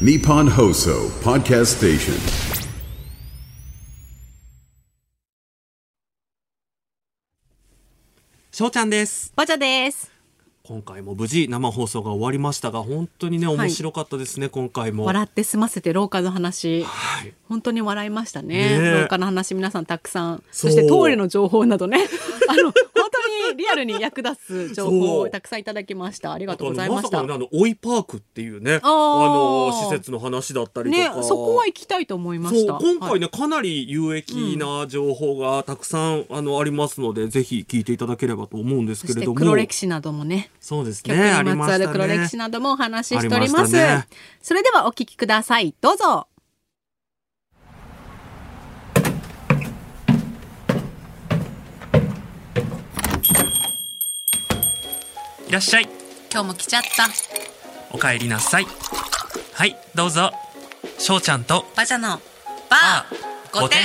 Nippon Hoso Podcast Station. しょうちゃんです。バジャです。今回も無事生放送が終わりましたが、本当にね、面白かったですね、今回も。笑って済ませて廊下の話、はい。本当に笑いましたね。ねえ廊下の話皆さんたくさん、そしてトイレの情報などね、あのにリアルに役立つ情報をたくさんいただきました。ありがとうごあざいました。とあのまさかのねあの、追いパークっていうね、あの、施設の話だったりとねか。、そこは行きたいと思いました。今回ね、はいかなり有益な情報がたくさん、あのありますのでぜひ聞いていただければと思うんですけれども黒歴史などもね、そうです曲ねまつわる黒歴史などもお話ししておりあます。ねそれではお聞きください。どうぞ。らっしゃい。今日も来ちゃった。お帰りなさい。はいどうぞ。しょうちゃんと。バジャのバー。5点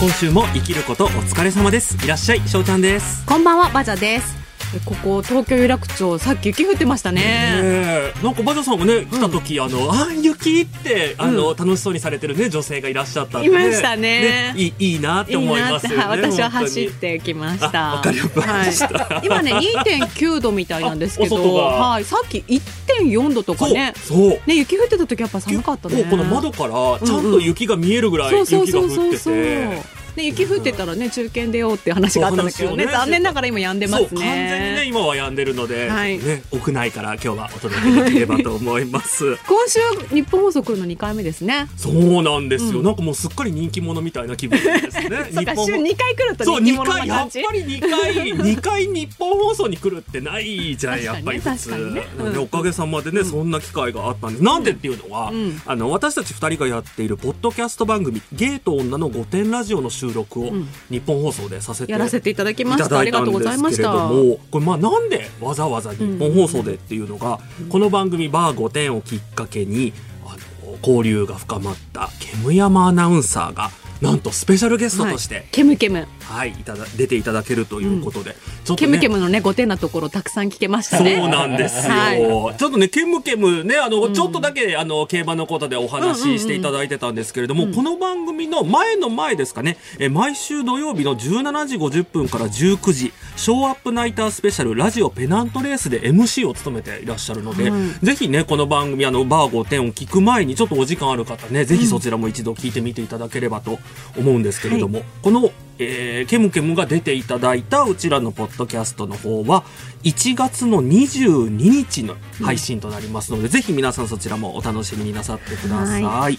今週も生きることお疲れ様です。いらっしゃいしょうちゃんです。こんばんは、バジャです。えここ東京有楽町、さっき雪降ってましたね。ねえ。なんかバジャさんがね来た時、あのあ雪ってあの、楽しそうにされてるね女性がいらっしゃったんで、いましたね。いいいいなって思いますよね私は走ってきました。あわかりました。はい、今ね2.9度みたいなんですけど、はい、さっき1.4度とかね。そうそう。ね雪降ってた時やっぱ寒かったね。この窓からちゃんと雪が見えるぐらいそうそう雪が降そうってそうそう。て。ね雪降ってたらね中堅出ようって話があったんだけどねね残念ながら今止んでますそう完全にねね。今は止んでるので、はいね、屋内から今日はお届けできればと思います。今週日本放送来るの2回目ですね。そうなんですよ、なんかもうすっかり人気者みたいな気分ですね。そうか週も2回来るとそう2人気者回や。っぱり2回 二回日本放送に来るってないじゃんやっぱり普通、ね確かにねねおかげさまでね、そんな機会があったんですなんでっていうのは、んあの私たち2人がやっているポッドキャスト番組「ゲイと女の御殿ラジオ」の収録を日本放送でさせてやらせていただきまいしたた。ありがとうございますした。けれどもこれまあなんでわざわざ日本放送でっていうのが、この番組「バー5点」をきっかけにあの交流が深まった煙山アナウンサーがなんとスペシャルゲストとして、はいケムケム。はい、いただ出ていただけるということで、ちょっとケねムケムのね、5点なところたくさん聞けましたそうね。なんですよ、はい。ちょっとねケムケムねあの、ちょっとだけあの競馬のことでお話ししていただいてたんですけれども、この番組の前の前ですかね。え毎週土曜日の17時50分から19時ショーアップナイタースペシャルラジオペナントレースで MC を務めていらっしゃるので、ぜひねこの番組あのバー5点を聞く前にちょっとお時間ある方ねぜひそちらも一度聞いてみていただければと思うんですけれども、このえーケムケムが出ていただいたうちらのポッドキャストの方は1月の22日の配信となりますので、ぜひ皆さんそちらもお楽しみになさってください。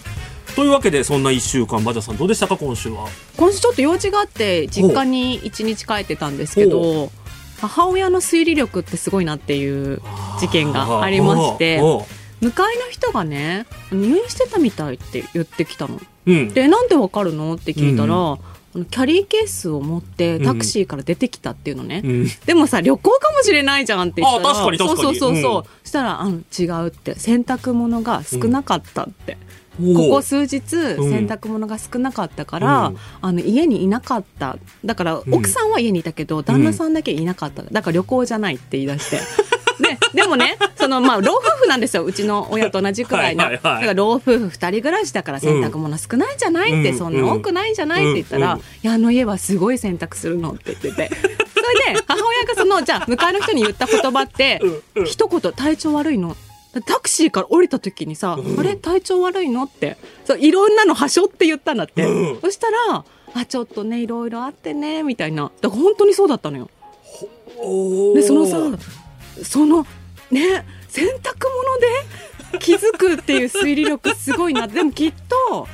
というわけでそんな1週間バジャさんどうでしたか今週は？今週ちょっと用事があって実家に1日帰ってたんですけど母親の推理力ってすごいなっていう事件がありまして向かいの人がね入院してたみたいって言ってきたの。うん。でなんでわかるの？って聞いたら、うんキャリーケースを持ってタクシーから出てきたっていうのね、うん。でもさ旅行かもしれないじゃんって言ったらあ確かに確かに。そうそうそうそう、うん。そしたらあの違うって。洗濯物が少なかったって、ここ数日うん。洗濯物が少なかったから、うん。あの家にいなかった。だからん。奥さんは家にいたけど、旦那さんだけいなかった。だから旅行じゃないって言い出して。ででもねそのまあ老夫婦なんですよ。うちの親と同じくらいの。はいはいはい。だから老夫婦二人暮らしだから洗濯物少ないんじゃないって、うん。そんな多くないんじゃないって言ったら、うん。いやあの家はすごい洗濯するのって言ってて。それで母親がそのじゃあ向かいの人に言った言葉って、うん。うん。一言体調悪いの？タクシーから降りた時にさ、あれ？体調悪いの？って。そういろんなのはしょって言ったんだって、うん。そしたらあちょっとねいろいろあってねみたいな。だから本当にそうだったのよ。でそのさそのね洗濯物で気づくっていう推理力すごいな。でもきっと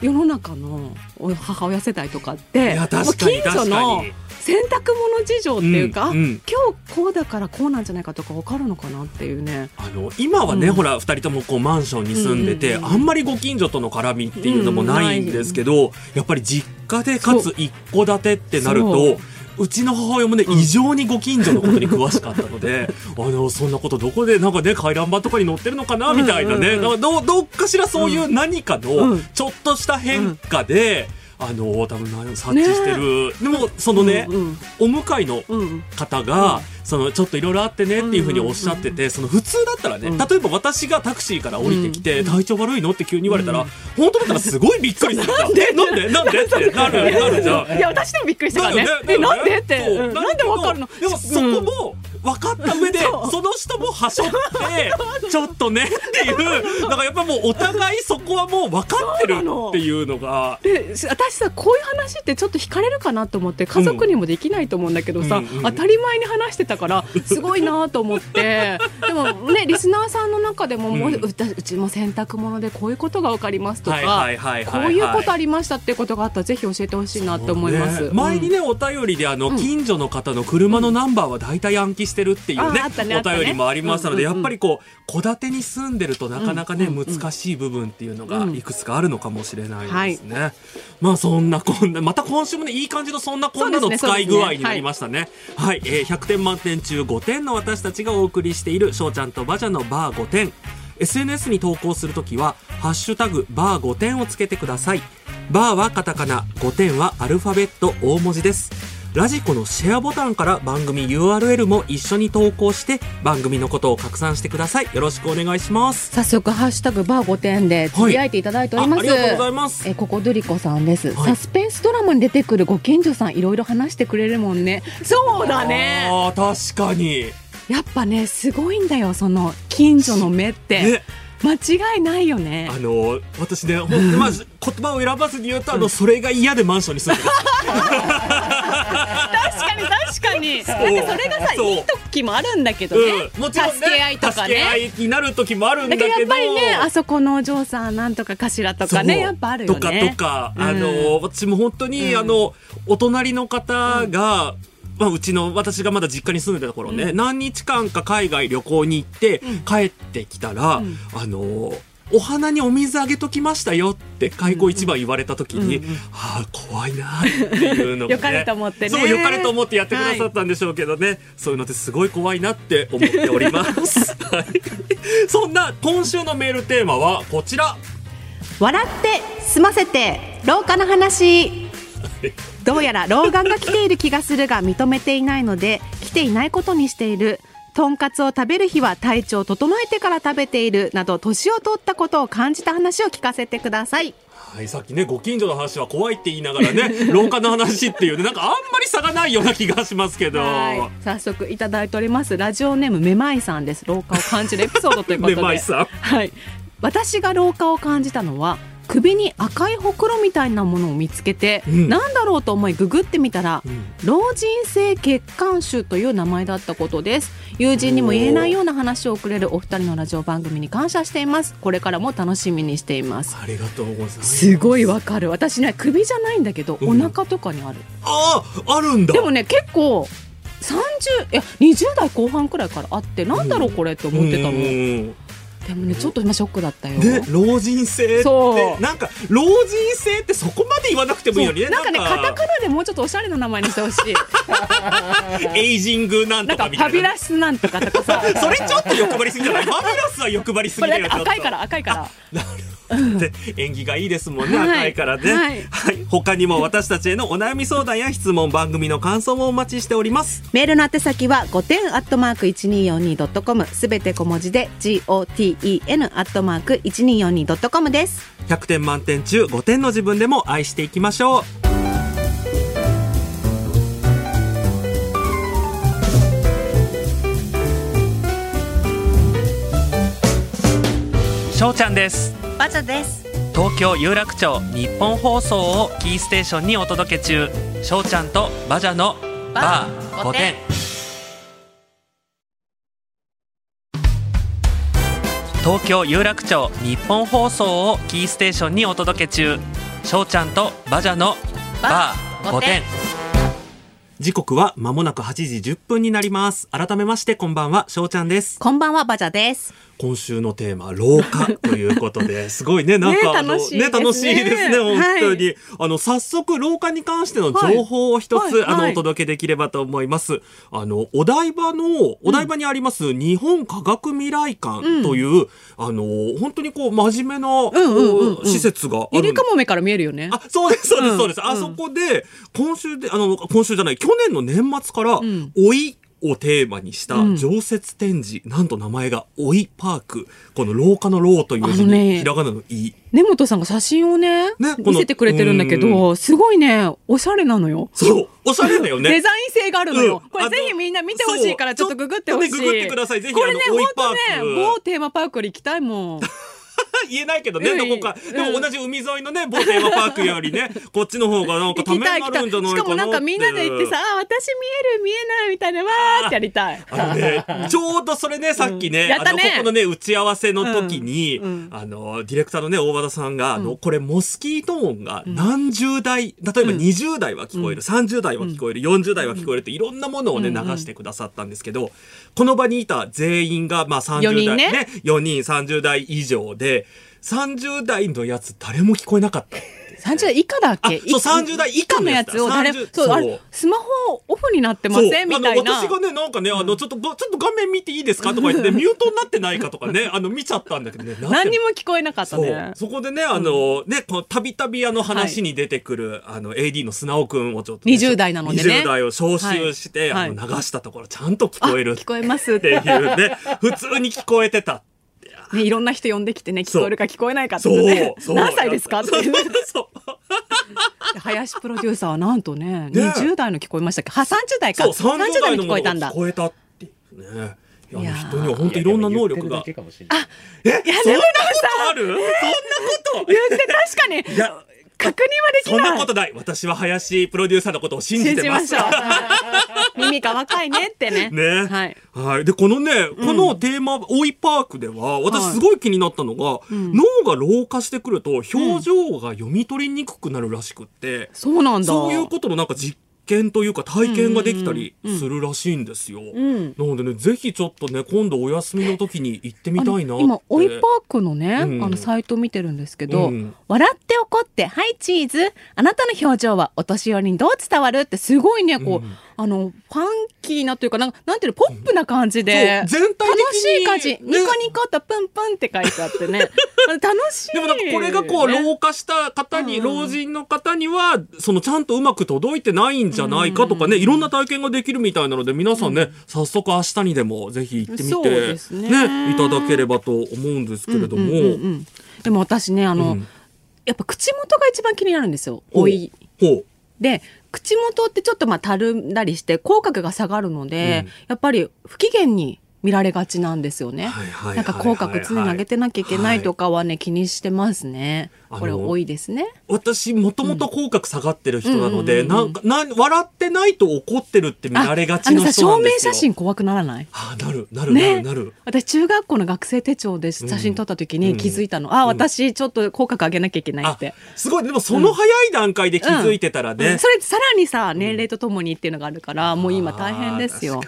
世の中の母親世代とかって近所の洗濯物事情っていうか、うんうん。今日こうだからこうなんじゃないかとか分かるのかなっていうね。あの今はね、うん。ほら2人ともこうマンションに住んでて、うんうんうんあんまりご近所との絡みっていうのもないんですけど、やっぱり実家でかつ一戸建てってなると。うちの母親もね、異常にご近所のことに詳しかったので、あの、そんなことどこでなんかね、回覧板とかに載ってるのかなみたいなね、うんうんうんだからどどっかしらそういう何かうのん。ちょっとした変化で、あの多分な察知してる、でもそのね、うんお迎えのうん。うん。方が、そのちょっといろいろあってねっていうふうにおっしゃってて、その普通だったらね、うん。例えば私がタクシーから降りてきて、体調悪いのって急に言われたら、本当だったらすごいびっくりするじゃん。なんで？なんで？なんで？ってなるなるじゃん。いや私でもびっくりしたからね。なんで？って？なんでわかるの？でもそこも分かった上で、その人もはしょってちょっとねっていうだからやっぱもうお互いそこはもう分かってるっていうのがで私さこういう話ってちょっと惹かれるかなと思って家族にもできないと思うんだけどさ、うんうんうん。当たり前に話してたからすごいなと思って。でもねリスナーさんの中でももう,、うんうたうちも洗濯物でこういうことが分かりますとか、はいはいこういうことありましたっていうことがあったらぜひ教えてほしいなって思います、ね前にねお便りであの近所の方の車のナンバーは大体暗記してるっていうねねあお便りもありましたのでやっぱりこう戸建てに住んでるとなかなかね難しい部分っていうのがうんいくつかあるのかもしれないですね。まあそんなこんなまた今週もねいい感じのそんなこんなの使い具合になりましたね。はい。えー100点満点中5点の私たちがお送りしているしょうちゃんとバジャのバー5点。SNS に投稿するときは、ハッシュタグ、バー5点をつけてください。バーはカタカナ、5点はアルファベット大文字です。ラジコのシェアボタンから番組 URL も一緒に投稿して、番組のことを拡散してください。よろしくお願いします。早速ハッシュタグバー5点でつぶやいていただいております、あありがとうございます。えここドリコさんです、はいサスペンスドラマに出てくるご近所さんいろいろ話してくれるもんねそうだねああ、確かに。やっぱねすごいんだよその近所の目ってね、間違いないよね。あの、私ね、ほんまず言葉を選ばずに言うと、あの、それが嫌でマンションに住んでる。確かに確かに。だってそれがさいい時もあるんだけどね、うん、もちろんね、助け合いとか助け合ねいになる時もあるんだけど。やっぱりねあそこのお嬢さんなんとかかしらとかねやっぱあるよね。とかとか、あうん。の、私も本当に、うん。あの、お隣の方が、まあ、うちの、私がまだ実家に住んでた頃ね、何日間か海外旅行に行って、帰ってきたら、うん。あの、お花にお水あげときましたよって開口一番言われた時に、うんうんああ怖いなっていうのが、ね、よかれと思ってね。そうよかれと思ってやってくださったんでしょうけどね、そういうのってすごい怖いなって思っております、はい、そんな今週のメールテーマはこちら。笑って済ませて廊下の話 どうやら老眼が来ている気がするが認めていないので来ていないことにしている。とんかつを食べる日は体調を整えてから食べているなど年を取ったことを感じた話を聞かせてください。はい、さっきね、ご近所の話は怖いって言いながらね、廊下の話っていうね、なんかあんまり差がないような気がしますけど。はい早速いただいております。ラジオネームめまいさんです。老化を感じるエピソードということで。めまいさん。はい、私が老化を感じたのは首に赤いほくろみたいなものを見つけて、うん。なんだろうと思いググってみたら、うん。老人性血管腫という名前だったことです。友人にも言えないような話をくれるお二人のラジオ番組に感謝しています。これからも楽しみにしています。ありがとうございます。すごいわかる。私ね首じゃないんだけど、うん。お腹とかにある。ああ、あるんだ。でもね結構30いや20代後半くらいからあってなんだろうこれって思ってたの、うんでもねちょっと今ショックだったよで、老人性ってそ、うなんか、老人性ってそこまで言わなくてもいいのにね。なんかねカタカナでもうちょっとおしゃれな名前にしてほしいエイジングなんとかみたいな。ファビュラスなんとかとかさそれちょっと欲張りすぎじゃない？ファビュラスは欲張りすこぎだよ。赤いから赤いからなるほど。で縁起がいいですもんね、はい赤いからね。ははいい。他にも私たちへのお悩み相談や質問、番組の感想もお待ちしております。メールの宛先は5点アットマーク 1242.com すべて小文字で GOTEN アットマーク 1242.com です100点満点中5点の自分でも愛していきましょう。しょうちゃんです。バチャです東京有楽町日本放送をキーステーションにお届け中。しょうちゃんとバジャのバー5点東京有楽町日本放送をキーステーションにお届け中しょうちゃんとバジャのバー5点時刻は間もなく8時10分になります改めましてこんばんはしょうちゃんですこんばんはバジャです今週のテーマ、廊下ということで、すごいね、なんか、ねあの楽しいですね。ね、楽しいですね、本当に。はあの、早速、廊下に関しての情報を一つ、あの、はい。はいお届けできればと思います。あの、お台場の、お台場にあります、日本科学未来館という、あの、本当にこう、真面目な、んうんうんうん。施設がゆりかもめから見えるよね。あ、そうです、そうです、うんそうです。あそこで、今週で、あの、今週じゃない、去年の年末から、ん。老いをテーマにしたうん常設展示、なんと名前が老いパーク。この廊下の廊という字に、ひらがなのい。根本さんが写真をねね見せてくれてるんだけど、すごいね、おしゃれなのよ。そう、おしゃれだよね。デザイン性があるのよ。うんこれぜひみんな見てほしいからちょっとググってほしい。ねググってくださいぜひこれね、あのほんと大井パークね、某テーマパークより行きたいもん。言えないけどね、うんどこか。うん。でも同じ海沿いのね、某テーマパークよりね、こっちの方がなんかためになるんじゃないかな。しかもなんかみんなで行ってさ、あ、私見える見えないみたいな、わーってやりたい。あのね、ちょうどそれね、さっきね、あの、やったね。ここのね、打ち合わせの時に、うんうん。あの、ディレクターのね、大和田さんが、あの、これ、モスキート音が何十代、例えば20代は聞こえる、30代は聞こえる、40代は聞こえるって、いろんなものをね、流してくださったんですけど、この場にいた全員が、まあ30代、4人ね。ね、4人30代以上で、30代のやつ誰も聞こえなかった。30代以下だっけ？あそう30代以下ののややつつを誰30そう、スマホオフになってません？みたいな。私がね、なんかね、あの、ちょっと、ちょっと画面見ていいですか？とか言って、ミュートになってないかとかね、あの、見ちゃったんだけどね。何にも聞こえなかったね。。そこでね、あの、ね、このたびたびあの話に出てくる、あの、AD の砂尾くんをちょっとね、20代なのでね20代を招集して、はいあの、流したところ、ちゃんと聞こえる聞こえますっっていて。うね、普通に聞こえてた。ね、いろんな人呼んできてね、聞こえるか聞こえないかってそうね。そう。何歳ですか？ってそう。そう林プロデューサーはなんとね、ね20代の聞こえましたっけ？は、30代か。そう、30 30代代の聞こえたんだ聞。こえたっていうね。いや、人には本当いろんな能力が。いやでも言ってるだけかもしれないえ、いや、でもなんかある？そんなこと言って確かに、いや、確認はできそんない。なことない。私は林プロデューサーのことを信じてま。す。耳が若いねってね。ね。はい。はい。で、このね、このテーマ、大井パークでは、私すごい気になったのが、脳が老化してくると、表情が読み取りにくくなるらしくって、そうなんだ。そういうことのなんか実験というか体験ができたりするらしいんですよ。んなのでね、ぜひちょっとね、今度お休みの時に行ってみたいなって。今、オイパークのね、うんあの、サイト見てるんですけど、うん笑って怒って、はい、チーズ。あなたの表情はお年寄りにどう伝わるって、すごいね、こう、うんあの、ファンキーなというか、なんかなんていうの、ポップな感じで、全体楽しい感じ。ね。ニコニコとプンプンって書いてあってね。楽しい。でもなんかこれがこうね老化した方に、うん。うん老人の方にはそのちゃんとうまく届いてないんじゃないかとかね、いろんな体験ができるみたいなので皆さんね、早速明日にでもぜひ行ってみて、ですね。いただければと思うんですけれども、うんうんうんでも私ね、あの、うん。やっぱ口元が一番気になるんですよ。老い。ほう。で口元ってちょっとまあたるんだりして口角が下がるので、うん。やっぱり不機嫌に見られがちなんですよね。なんか口角常に上げてなきゃいけないとかはね、気にしてますね。これ多いですね。私もともと口角下がってる人なので、なんかな笑ってないと怒ってるって見られがちな証明。写真怖くならない？あなるなるなねるなる。私中学校の学生手帳で写真撮った時に気づいたの、あ私ちょっと口角上げなきゃいけないあって。すごいでもその早い段階で気づいてたらね、うんそれさらにさ年齢とともにっていうのがあるから、もう今大変ですよ。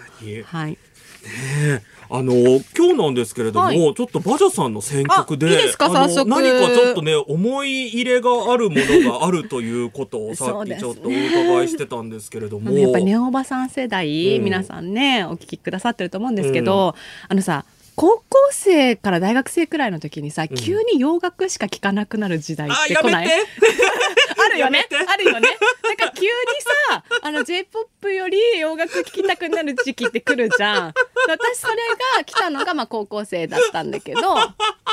はい。ねあの今日なんですけれども、はい。ちょっとバジャさんの選曲であいいですか早速。何かちょっとね思い入れがあるものがあるということをさっきちょっとお伺いしてたんですけれども、あのやっぱりネオおばさん世代、うん。皆さんねお聞きくださってると思うんですけど、あのさ高校生から大学生くらいの時にさ、急に洋楽しか聴かなくなる時代っあて。来ない？あるよね？あるよね？なんか急にさあの J−POP より洋楽聴きたくなる時期って来るじゃん。私それが来たのがまあ高校生だったんだけど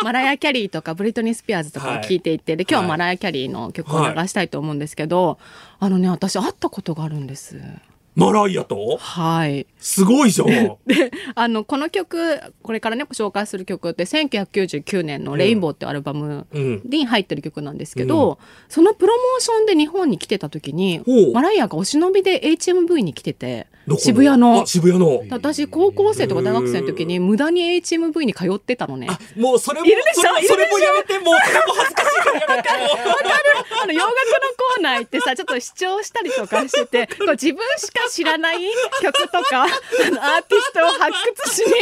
マライア・キャリーとかブリトニー・スピアーズとかを聴いていて、で今日はマライア・キャリーの曲を流したいと思うんですけど、あのね私会ったことがあるんですマライアと？はい。すごいじゃん。であのこの曲これからねご紹介する曲って1999年の「レインボー」ってアルバムうん。に入ってる曲なんですけど、そのプロモーションで日本に来てた時にマライアがお忍びで HMV に来てて渋谷の。あ渋谷の。私高校生とか大学生の時に無駄に HMV に通ってたのね。あもうそれもいるでしょ？それいるでしょ？それもやめてもうそれも恥ずかしいからやめてもう。あの洋楽のコーナー行ってさちょっと視聴したりとかしててこう自分しか知らない曲とか、アーティストを発掘しに、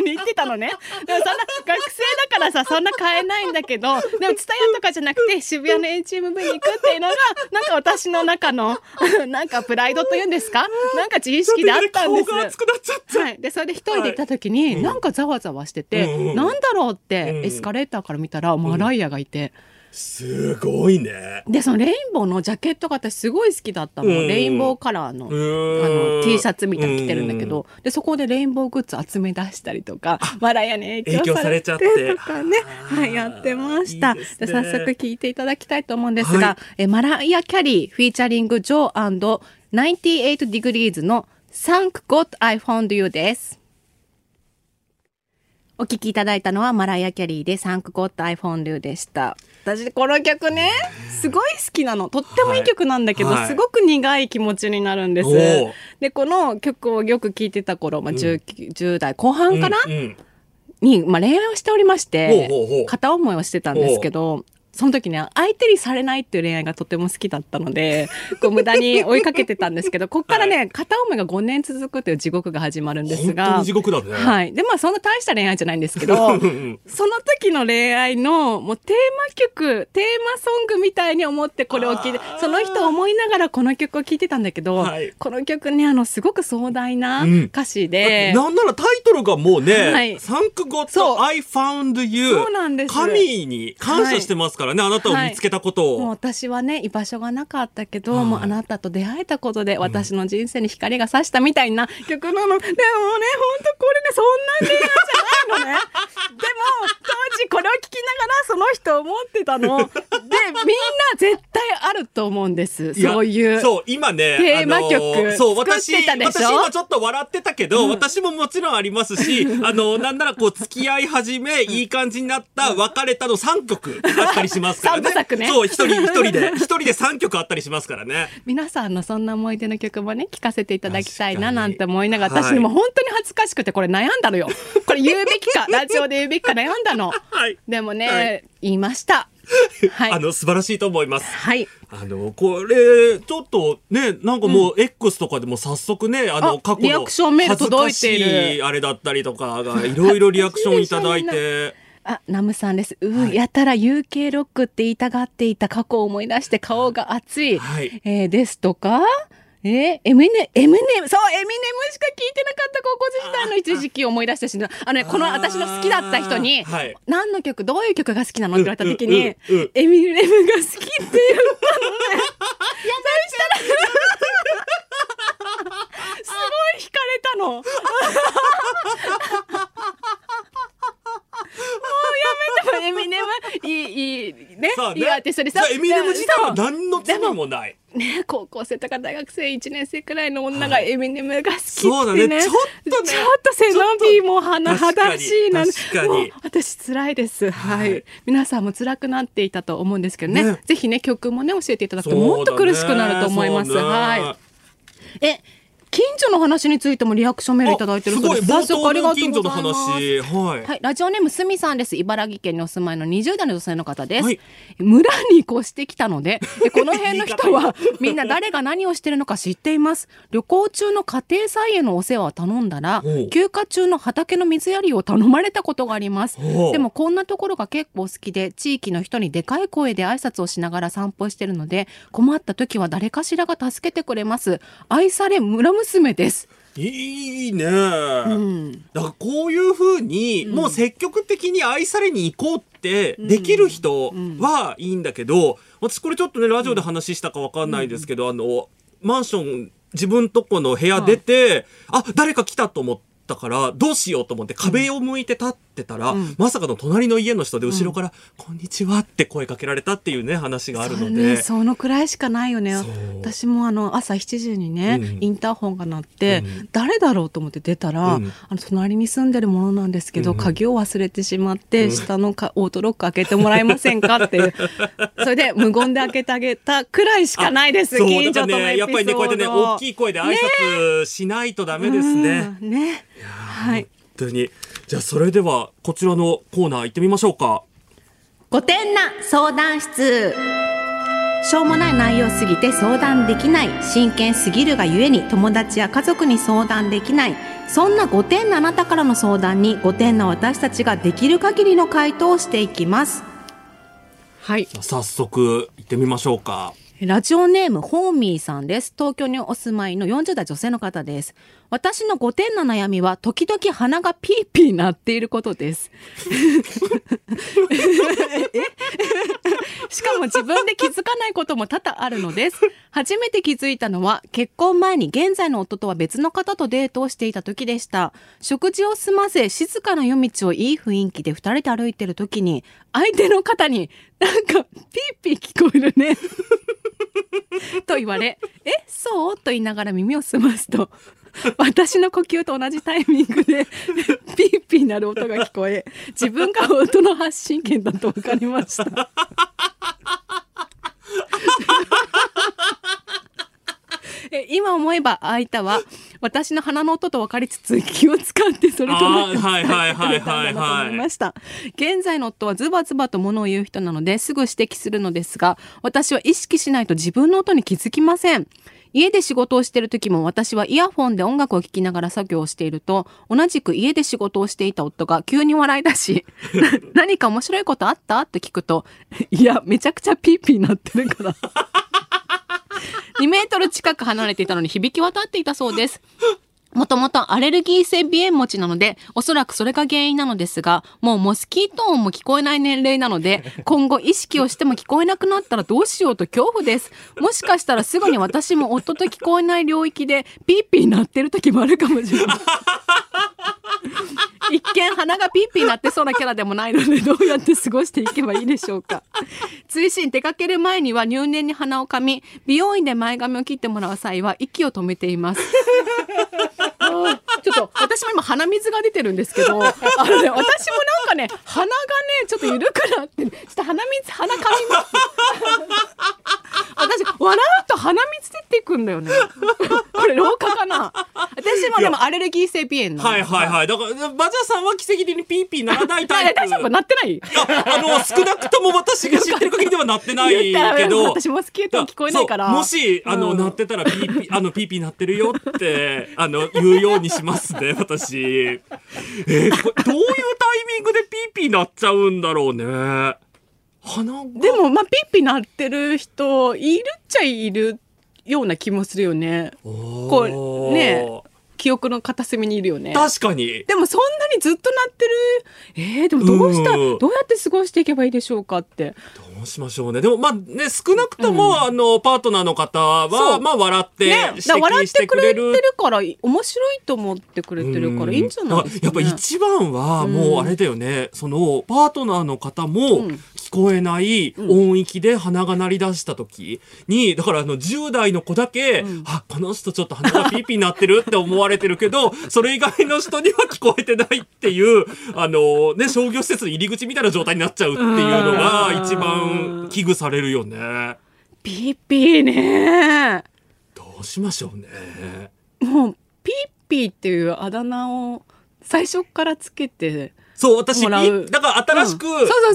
HMV に行ってたのね。でもそんな、学生だからさ、そんな買えないんだけど、でも、ツタヤとかじゃなくて、渋谷の HMV に行くっていうのが、なんか私の中の、なんかプライドというんですか？なんか自意識であったんです。顔が熱くなっちゃった。はい、でそれで一人で行った時に、なんかざわざわしてて、なんだろうって、うんエスカレーターから見たらマライアがいて、すごいね。でそのレインボーのジャケットが私すごい好きだったの、うん。レインボーカラーのあうん。の T シャツみたいに着てるんだけど、でそこでレインボーグッズ集め出したりとかマライアに影響されちゃって。とかね、はい、やってました。いいですね。早速聞いていただきたいと思うんですが、はい。えマライア・キャリーフィーチャリングジョー &98 Degrees の Thank God I Found You です。お聞きいただいたのはマライア・キャリーで Thank God I Found You でした。私この曲ね、すごい好きなの。とってもいい曲なんだけど、はい。すごく苦い気持ちになるんです。で、この曲をよく聴いてた頃、まあ、10, 10代後半かな、うんうん。に、まあ、恋愛をしておりまして片思いをしてたんですけどその時ね相手にされないっていう恋愛がとても好きだったので こう無駄に追いかけてたんですけどここからね、片思いが5年続くという地獄が始まるんです本当がに地獄だね。はい、でまあそんな大した恋愛じゃないんですけどその時の恋愛のもうテーマ曲テーマソングみたいに思ってこれを聴いてその人を思いながらこの曲を聴いてたんだけど、はい。この曲ねあのすごく壮大なうん。歌詞で。なんならタイトルがもうね、はい。サンクゴッド I found you そうなんです。神に感謝してますからね、あなたを見つけたことを。もう私はね居場所がなかったけど、はい。もうあなたと出会えたことで私の人生に光が差したみたいな曲なの、でもね本当これねそんな恋愛じゃないのね。でも当時これを聞きながらその人思ってたの。でみんな絶対あると思うんです。そういうそう、今ね、テーマ曲。あのーそう、私、私今ちょっと笑ってたけど、私ももちろんありますし、あの、なんならこう、付き合い始め、いい感じになった、別れたの3曲あったりしますからね。ね。そう、一人、一人で、一人で3曲あったりしますからね。皆さんのそんな思い出の曲もね聞かせていただきたいななんて思いながらはい。私にも本当に恥ずかしくてこれ悩んだのよ。これ言うべきかラジオで言うべきか悩んだの。はい。でもね、はい。言いました。はい。あの、素晴らしいと思います。はい。あの、これ、ちょっとね、なんかもう、X とかでも早速ね、あの、あ過去のリアクションメール届いてあれだったりとかが、いろいろリアクションいただいて。あ、ナムさんです。う、やたら UK ロックって言いたがっていた過去を思い出して顔が熱い。はいえーですとか、えーエミネ、エミネム、そう、エミネムしか聞いてなかった高校時代の一時期を思い出したし、あのね、この私の好きだった人に、はい何の曲、どういう曲が好きなのって言われた時に、エミネムが好きって言ったのね。すごい惹かれたの。もうやめてエミネム？いいいいね？さあね。いいアーティストでさエミネム自体は何の罪もない。ね高校生とか大学生1年生くらいの女がエミネムが好きってね、そうだね。ちょっとね。ちょっと背伸びも甚だしいな。確かに。私辛いです。はい、皆さんも辛くなっていたと思うんですけどね。ね。ぜひね曲もね教えていただくともっと苦しくなると思います、ねはい。え近所の話についてもリアクションメールいただいてるすごい、そうです早速ありがとう近所のございま。はい。はい、ラジオネームすみさんです。茨城県にお住まいの20代の女性の方です。はい村に越してきたので、で この辺の人はみんな誰が何をしてるのか知っています。旅行中の家庭菜園のお世話を頼んだら休暇中の畑の水やりを頼まれたことがあります。でもこんなところが結構好きで、地域の人にでかい声で挨拶をしながら散歩してるので、困った時は誰かしらが助けてくれます。愛され村娘です。いいね、ん。だからこういうふうに、もう積極的に愛されに行こうってできる人はいいんだけど、私これちょっとねラジオで話したかわかんないですけど、あのマンション自分とこの部屋出て、あ誰か来たと思ったからどうしようと思って壁を向いて立ってたら、まさかの隣の家の人で後ろから「こんにちは」って声かけられたっていうね話があるのそうで。ね、そのくらいしかないよね。そう。私もあの朝7時にね、うん。インターホンが鳴って、うん。誰だろうと思って出たら、うん。あの隣に住んでるものなんですけど、鍵を忘れてしまって、下のかオートロック開けてもらえませんかっていう。それで無言で開けてあげたくらいしかないですそう近所とのエピソード。やっぱりね、こうやってね、大きい声で挨拶しないとダメですね。うんね。はい。本当に。じゃあ、それでは、こちらのコーナー行ってみましょうか。御殿な相談室しょうもない内容すぎて相談できない真剣すぎるがゆえに友達や家族に相談できないそんな5点なあなたからの相談に5点な私たちができる限りの回答をしていきますはい早速行ってみましょうか。ラジオネームホーミーさんです。東京にお住まいの40代女性の方です。私の5点の悩みは、時々鼻がピーピー鳴っていることです。しかも自分で気づかないことも多々あるのです。初めて気づいたのは、結婚前に現在の夫とは別の方とデートをしていた時でした。食事を済ませ、静かな夜道をいい雰囲気で二人で歩いてる時に、相手の方に、なんか、ピーピー聞こえるね。と言われ「えそう?」と言いながら耳を澄ますと 私の呼吸と同じタイミングで ピーピーなる音が聞こえ自分が音の発信源だと分かりました。え今思えば相手は私の鼻の音と分かりつつ気を使ってそれとなく伝えてくれたんだなと思いました。現在の夫はズバズバと物を言う人なのですぐ指摘するのですが私は意識しないと自分の音に気づきません家で仕事をしている時も私はイヤホンで音楽を聴きながら作業をしていると同じく家で仕事をしていた夫が急に笑い出し「何か面白いことあった?」と聞くと「いやめちゃくちゃピーピーなってるから」2メートル近く離れていたのに響き渡っていたそうです。もともとアレルギー性鼻炎持ちなので、おそらくそれが原因なのですが、もうモスキート音も聞こえない年齢なので、今後意識をしても聞こえなくなったらどうしようと恐怖です。もしかしたらすぐに私も夫と聞こえない領域でピーピー鳴ってる時もあるかもしれない。一見鼻がピーピー鳴ってそうなキャラでもないのでどうやって過ごしていけばいいでしょうか。追伸出かける前には入念に鼻をかみ美容院で前髪を切ってもらう際は息を止めています ちょっと私も今鼻水が出てるんですけど あの、ね、私もなんかね鼻がねちょっと緩くなってちょっと鼻水鼻かみます。私笑うと鼻水出てくんだよね。これ老化かな。私もでもアレルギー性鼻炎はいはいはい。だから、バジャさんは奇跡的にピーピーならないタイプ。大丈夫なってない。いやあの、少なくとも私が知ってる限りではなってないけど。私モスキート音聞こえないから。もし、あの、うん鳴ってたらピーピー、あの、ピーピー鳴ってるよって、あの、言うようにしますね、私。えーこれどういうタイミングでピーピー鳴っちゃうんだろうね。鼻が。でもまあピッピ鳴ってる人いるっちゃいるような気もするよねここうね記憶の片隅にいるよね確かに。でもそんなにずっと鳴ってる？えー、でもどうした？うんどうやって過ごしていけばいいでしょうかってどうしましょうね。でも、まあね、少なくとも、あの、パートナーの方は、まあ、笑って、ね。笑ってくれてるるから面白いと思ってくれてるからいいんじゃないね、やっぱ一番はもうあれだよね、そのパートナーの方もうん。聞こえない音域で鼻が鳴り出した時にだからあの10代の子だけ、あこの人ちょっと鼻がピーピー鳴ってるって思われてるけど それ以外の人には聞こえてないっていうあのね商業施設の入り口みたいな状態になっちゃうっていうのが一番危惧されるよね。ピッピーねどうしましょうね。もうピッピーっていうあだ名を最初からつけてそう私だから新しく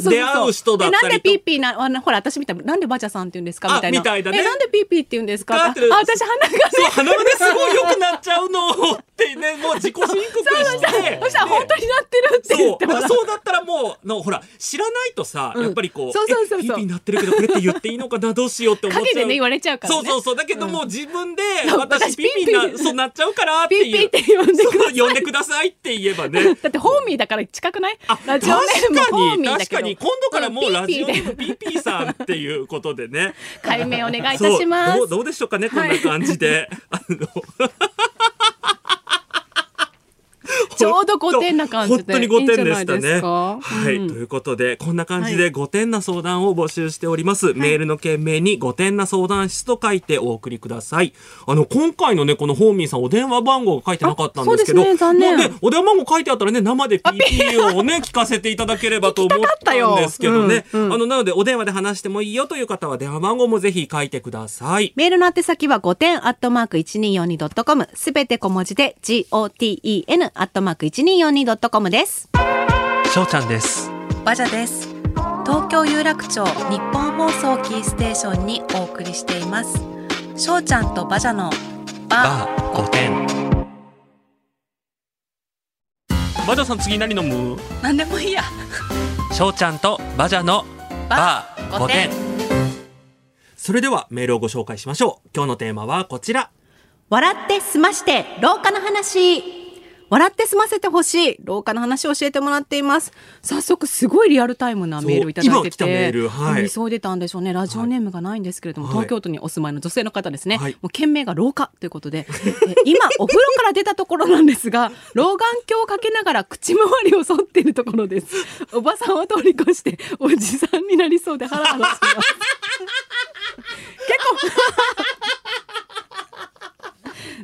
出会う人だったりと。えなんでピーピーなあのほら私みたいなんでバチャさんって言うんですかみたいな。あみたいなね。えなんでピーピーって言うんですか？あ私鼻がね。そう鼻がねすごい良くなっちゃうのってね もう自己申告して。そしたら本当になってるって言ってもらうそうだったらもうのほら知らないとさ、うん。やっぱりこうそうそうそうピーピーになってるけどこれって言っていいのかな？どうしようって思っちゃでね言われちゃうからね。そうそうそう。だけども、自分でそう私私ピーピーなそうなっちゃうからっていう。ピーピーって呼んでください。そう呼んでくださいって言えばね。だってホーミーだから近くない？あラジオネーム確かに今度からもうラジオネームピーピピーさんっていうことでね。解明お願いいたします。どうでしょうかねこんな感じで、あの ちょうど5点な感じで本当に5点でしたいいいはい、うん。ということでこんな感じで5点な相談を募集しております。メールの件名に5点な相談室と書いてお送りください。あの今回のねこのホーミーさんお電話番号が書いてなかったんですけど、あそうですね。残念。お電話番号書いてあったらね生で PP をね聞かせていただければと思ったんですけどね。うんうん。あのなのでお電話で話してもいいよという方は電話番号もぜひ書いてください。メールの宛先は5点アットマーク 1242.com すべて小文字で GOTEN アットマーク 1242.com です。しょうちゃんです。バジャです。東京有楽町日本放送キーステーションにお送りしています。しょうちゃんとバジャのバ。ー5点バジャさん次何飲む？なんでもいいや。しょうちゃんとバジャのバー5点それではメールをご紹介しましょう。今日のテーマはこちら。笑って済まして廊下の話笑って済ませてほしい。廊下の話を教えてもらっています。早速すごいリアルタイムなメールをいただいてそう今来たメールはい。急いでたんでしょうね。ラジオネームがないんですけれども、はい。東京都にお住まいの女性の方ですね、はい。もう件名が廊下ということで。え今お風呂から出たところなんですが 老眼鏡をかけながら口周りを剃っているところです。おばさんを通り越しておじさんになりそうでハラハラします。結 構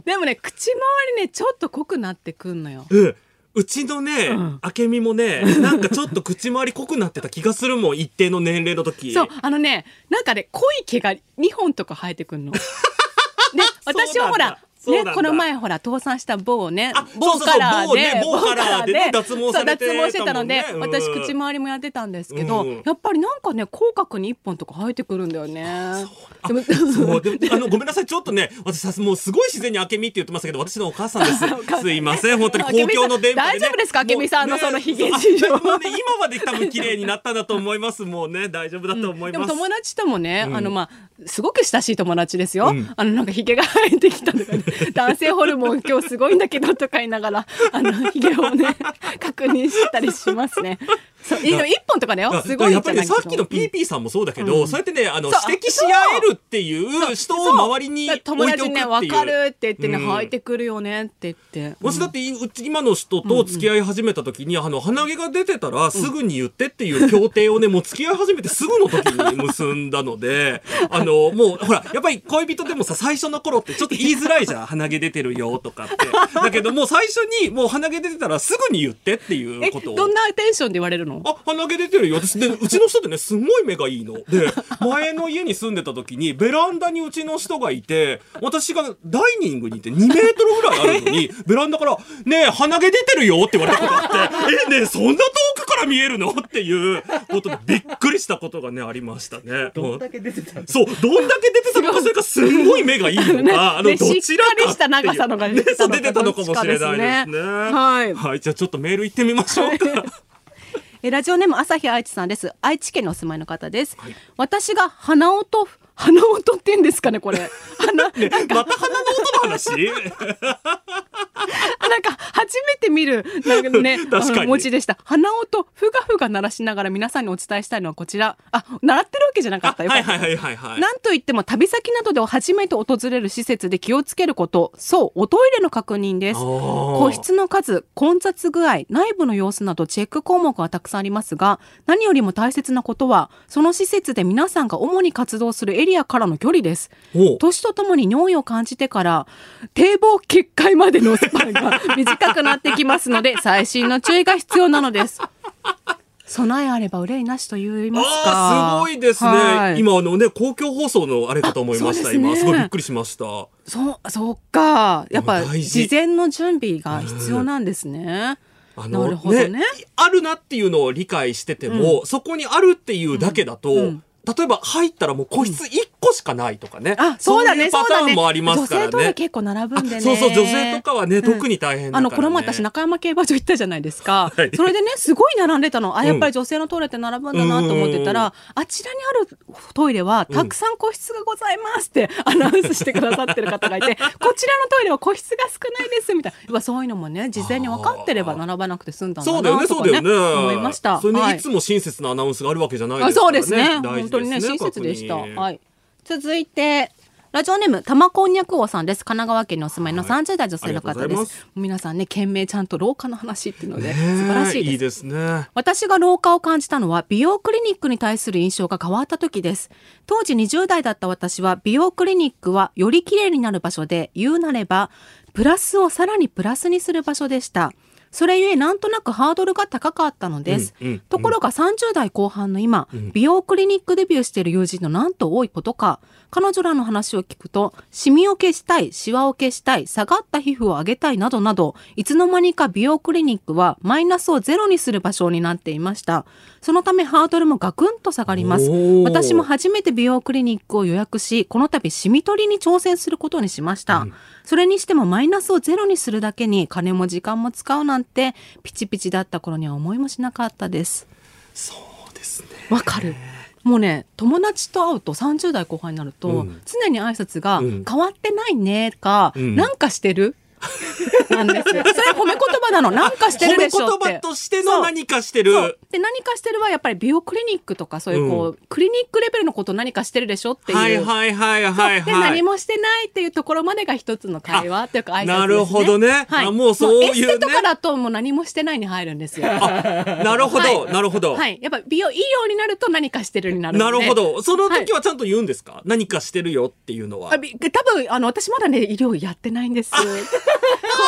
でもね口周りねちょっと濃くなってくんのようんうちのね、うん明美もね、なんかちょっと口周り濃くなってた気がするもん、一定の年齢の時。そうあのねなんかね濃い毛が2本とか生えてくんの。で 私はほらねこの前ほら倒産した某をねあ某カラーでね某カラーでね脱毛されてそう脱毛してたので私口周りもやってたんですけど、うん。やっぱりなんかね口角に1本とか生えてくるんだよね。あのごめんなさいちょっとね私さもうすごい自然に明美って言ってましたけど私のお母さんです。すいません。本当に公共の電波で、ね、大丈夫ですかもう明美さんのねそのヒゲ事情あもうね今まで多分綺麗になったんだと思います。もうね大丈夫だと思いでもます、友達ともね、うん。あのまあすごく親しい友達ですよ、うん。あのなんかヒゲが生えてきたとか、ね、男性ホルモン今日すごいんだけどとか言いながらあのヒゲをね 確認してたりしますね。そう一本とかだよ。あすごいやっぱりねさっきの PP さんもそうだけど、うん。そうやってねあの指摘し合えるっていう人を周りに置いておくっていう。友達ね分かるって言ってね、うん。生えてくるよねって言って、私だって今の人と付き合い始めた時に、あの鼻毛が出てたらすぐに言ってっていう協定をね、もう付き合い始めて すぐの時に結んだのであのもうほらやっぱり恋人でもさ最初の頃ってちょっと言いづらいじゃん鼻毛出てるよとかって だけどもう最初にもう鼻毛出てたらすぐに言ってっていうえことをどんなテンションで言われるの？あ、鼻毛出てるよ。私、で、うちの人ってね、すごい目がいいの。で、前の家に住んでた時に、ベランダにうちの人がいて、私がダイニングにいて2メートルぐらいあるのに、ベランダから、ねえ、鼻毛出てるよって言われたことがあって、え、ねえ、そんな遠くから見えるの？っていうことでびっくりしたことがね、ありましたね。どんだけ出てたそう、どんだけ出てたのか、それかすんごい目がいいのか、あの、ねどちらかしっかりした長さのが出てたのかね。そう出てたのかもしれないですね。はい。はい、じゃあちょっとメール行ってみましょうか。えラジオネーム朝日愛知さんです。愛知県にお住まいの方です、私が鼻音鼻音って言うんですかねこれ。鼻、ね、また鼻の音の話？なんか初めて見るなんかね 確かに。あの文字でした。鼻音ふがふが鳴らしながら皆さんにお伝えしたいのはこちら。あ習ってるわけじゃなかった。よはいはいはいはいはい。なんといっても旅先などで初めて訪れる施設で気をつけること。そうおトイレの確認です。個個室の数混雑具合内部の様子などチェック項目はたくさんありますが何よりも大切なことはその施設で皆さんが主に活動するエリアからの距離です。年とともに尿意を感じてから堤防決壊までのスパンが 短くなってきますので細心の注意が必要なのです。備えあれば憂いなしと言いますか。すごいですね、はい。今あのね公共放送のあれかと思いました、すね。今すごいびっくりしました。そうそうか。やっぱ事。事前の準備が必要なんですね、あなるほどね。あるなっていうのを理解してても、そこにあるっていうだけだと、うん例えば入ったらもう個室1個しかないとかね、あそうだねいパターンもありますから女性トイレね結構並ぶんでね。あそうそう女性とかはね、特に大変だから、ね、あのこの前私中山競馬場行ったじゃないですか、はい。それでねすごい並んでたの。あやっぱり女性のトイレって並ぶんだなと思ってたら、あちらにあるトイレはたくさん個室がございますってアナウンスしてくださってる方がいて こちらのトイレは個室が少ないですみたいな。やっぱそういうのもね事前に分かってれば並ばなくて済んだんだそうだよね、なとかねそうだよね。思いました。それね、はい。い、つも親切なアナウンスがあるわけじゃないであすからね。そうですね。本当にね親切でした。はい。続いて。ラジオネーム玉こんにゃく王さんです。神奈川県にお住まいの30代女性の方ありがとうございです。皆さんね、懸命ちゃんと廊下の話っていうので、ね素晴らしいです。いいですね。私が老化を感じたのは美容クリニックに対する印象が変わった時です当時20代だった私は美容クリニックはより綺麗になる場所で言うなればプラスをさらにプラスにする場所でしたそれゆえなんとなくハードルが高かったのです。うんうんところが30代後半の今、ん美容クリニックデビューしている友人のなんと多いことか、彼女らの話を聞くと、シミを消したい、シワを消したい、下がった皮膚を上げたいなどなど、いつの間にか美容クリニックはマイナスをゼロにする場所になっていました。そのためハードルもガクンと下がります。私も初めて美容クリニックを予約し、この度シミ取りに挑戦することにしました。それにしてもマイナスをゼロにするだけに金も時間も使うなんて、ピチピチだった頃には思いもしなかったです。そうですね。わかる。もうね友達と会うと30代後半になると、うん常に挨拶がうん「変わってないね」か「うんなんかしてる?」なんですよ。それ褒め言葉なの。なんかしてるでしょって。言葉としての何かしてる。で何かしてるはやっぱり美容クリニックとかそういうこう、クリニックレベルのこと何かしてるでしょっていう。はいはいはいはいではい。何もしてないっていうところまでが一つの会話っていうか挨拶です、ね、なるほどねはい、あもうそういうねエステとかだともう何もしてないに入るんですよ。なるほど、はいなるほど。はい、やっぱ美容医療になると何かしてるになるなるほど。その時はちゃんと言うんですか、何かしてるよっていうのは。多分あの私まだね医療やってないんです。こ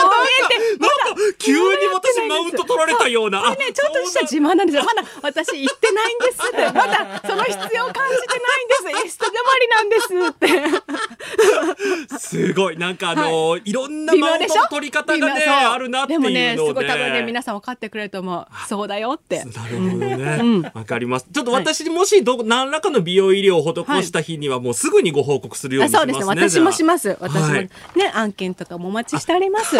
う見えてなんか急に私マウント取られたような。これねちょっとした自慢なんですよ。まだ私行ってないんです。まだその必要を感じてないんです。エステ止まりなんですって。すごい。なんかあのーい、ろんなマウントの取り方がね、あるなっていうのをね。でもねすごい多分ね皆さん分かってくれると思う。そうだよって。なるほどね。わ、かります。ちょっと私にもしど、何らかの美容医療を施した日にはもうすぐにご報告するようあにしますね。そうですね。私もします。私も、はいね案件とかもお待ちしております。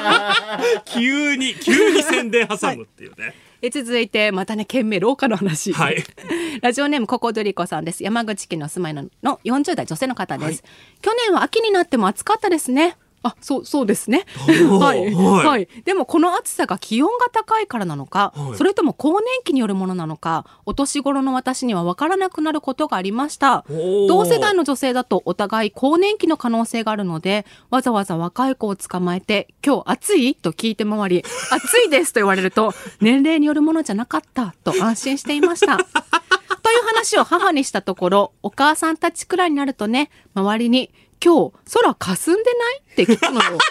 急に、急に宣伝挟むっていうね。え続いてまたね懸命廊下の話。はい。ラジオネームココドリコさんです。山口県のお住まいのの40代女性の方です。去年は秋になっても暑かったですね。あ、そう、そうですね。はい、はいはい。でもこの暑さが気温が高いからなのか、はいそれとも更年期によるものなのか、お年頃の私には分からなくなることがありました。同世代の女性だとお互い更年期の可能性があるので、わざわざ若い子を捕まえて、今日暑い？と聞いて回り、暑いですと言われると、年齢によるものじゃなかったと安心していました。という話を母にしたところ、お母さんたちくらいになるとね、周りに、今日空霞んでない？って聞くのよ。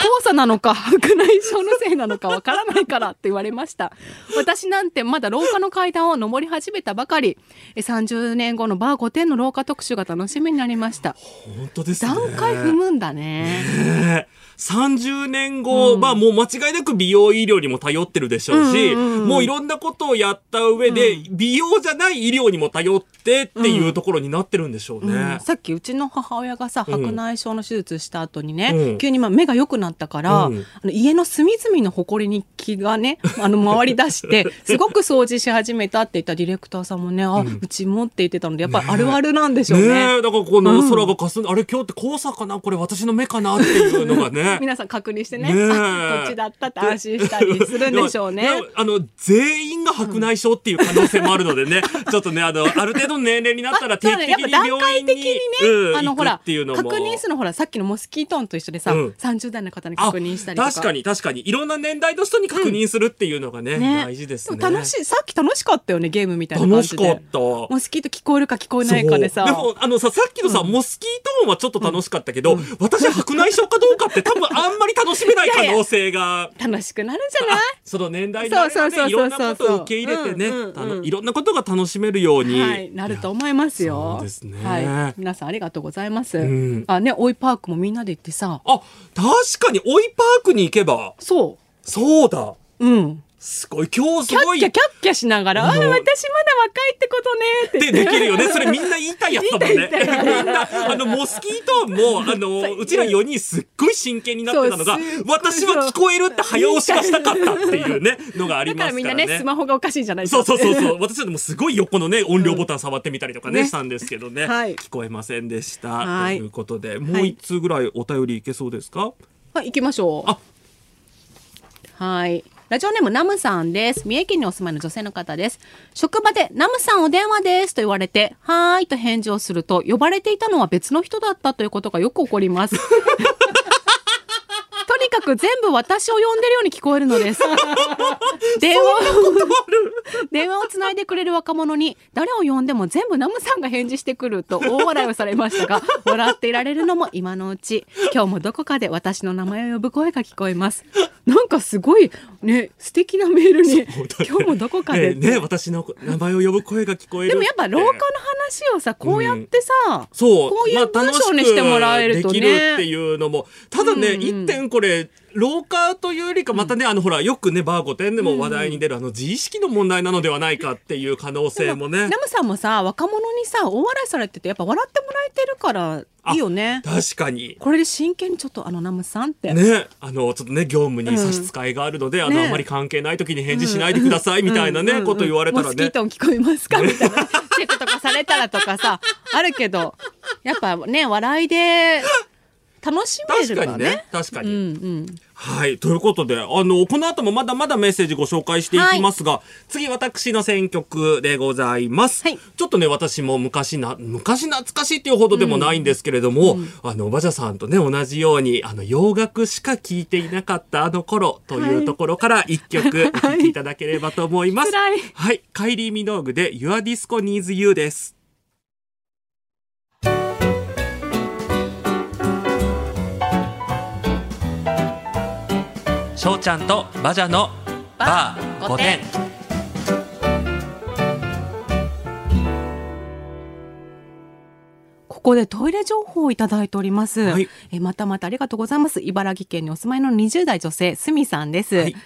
黄砂なのか白内障のせいなのかわからないからって言われました。私なんてまだ廊下の階段を上り始めたばかり。え30年後のバー5点の廊下特集が楽しみになりました。本当ですね。段階踏むんだね。ね30年後、まあもう間違いなく美容医療にも頼ってるでしょうし、うんうんうんもういろんなことをやった上で、美容じゃない医療にも頼ってっていうところになってるんでしょうね。うん。さっきうちの母親がさ白内障の手術した後にね、うん。急にまあ目が良くなったから、うん。あの家の隅々の埃に気がね あの回り出してすごく掃除し始めたって言ったディレクターさんもね、あうちもって言ってたのでやっぱりあるあるなんでしょうね。ねえ、だからこの空が霞んで、あれ今日って黄砂かな？これ私の目かな？っていうのがね。皆さん確認してね。ねこっちだったって安心したりするんでしょうね。あの、全員が白内障っていう可能性もあるのでね、ちょっとね、あの、ある程度の年齢になったら定期的にやっぱ段病院に、階的にね、うんあのほら行くっていうのも。確認するのほらさっきのモスキートーンと一緒でさ、うん。30代の方に確認したりとか。確かに確かに。いろんな年代の人に確認するっていうのがね,、ね。大事ですね。も楽しいさっき楽しかったよねゲームみたいな楽しかった。モスキート聞こえるか聞こえないかでさ。でもあのささっきのさ、モスキートーンはちょっと楽しかったけど、私白内障かどうかって多分あんまり楽しめない可能性が楽しくなるんじゃない？その年代になればねいろんなことを受け入れてね、うんうんうんあのいろんなことが楽しめるように、はい、なると思いますよ。そうですねはい、皆さんありがとうございます。んあ、ね、おいパークもみんなで行ってさ。あ確かに追いパークに行けばそそうだう。うん。すごい今日すごいキャッキャキャッキャしながら、あ、私まだ若いってことねって。でできるよね。それみんな言いたいやつだもんね。みんな、あの、モスキートーンも、あの、うちら4人すっごい真剣になってたのが私は聞こえるって早押しがしたかったっていうね、のがありだからみんなね。ね、スマホがおかしいんじゃないそうそうそうう。そう。私はでもすごい横のね、音量ボタン触ってみたりとかね、ねしたんですけどね。はい聞こえませんでした。はいということで、もう一通ぐらいお便りいけそうですか？はい、行きましょう。あはい。ラジオネームナムさんです。三重県にお住まいの女性の方です。職場でナムさんお電話ですと言われて、はーいと返事をすると、呼ばれていたのは別の人だったということがよく起こります。かかく全部私を呼んでるように聞こえるのです。電話を、電話をつないでくれる若者に誰を呼んでも全部ナムさんが返事してくると大笑いをされましたが、笑っていられるのも今のうち。今日もどこかで私の名前を呼ぶ声が聞こえます。なんかすごいね、素敵なメールに、今日もどこかでって。ねね私の名前を呼ぶ声が聞こえるでもやっぱ廊下の話をさ、こうやってさ、そう。こういうまあ文章にしてもらえるとねできるっていうのも。ただね、うんうん一点これ、廊下というよりか、またね、あの、ほら、よくね、バー5点でも話題に出る、あの、自意識の問題なのではないかっていう可能性もね。ナ。ムさんもさ若者にさ大笑いされててやっぱ笑ってもらえてるからいいよね。確かに。これで真剣にちょっとあのナムさんって、ね、あの、ちょっとね、業務に差し支えがあるので、あの、ね。あまり関係ない時に返事しないでください、みたいなね、こと言われたらね。モスキートン聞こえますか？みたいな。チェックとかされたらとかさあるけどやっぱね笑いで楽しめるからね確かにね。確かに。うんうんはい。ということで、あの、この後もまだまだメッセージご紹介していきますが、次私の選曲でございます。はいちょっとね、私も昔な、昔懐かしいっていうほどでもないんですけれども、あの、バジャさんとね、同じように、あの、洋楽しか聴いていなかったあの頃というところから一曲お聴きいただければと思います。辛いはい。カイリー・ミノーグで Your Disco Needs You です。しょうちゃんとバジャのバー5点。ここでトイレ情報をいただいております、はい。えまたまたありがとうございます。茨城県にお住まいの20代女性すみさんです、はい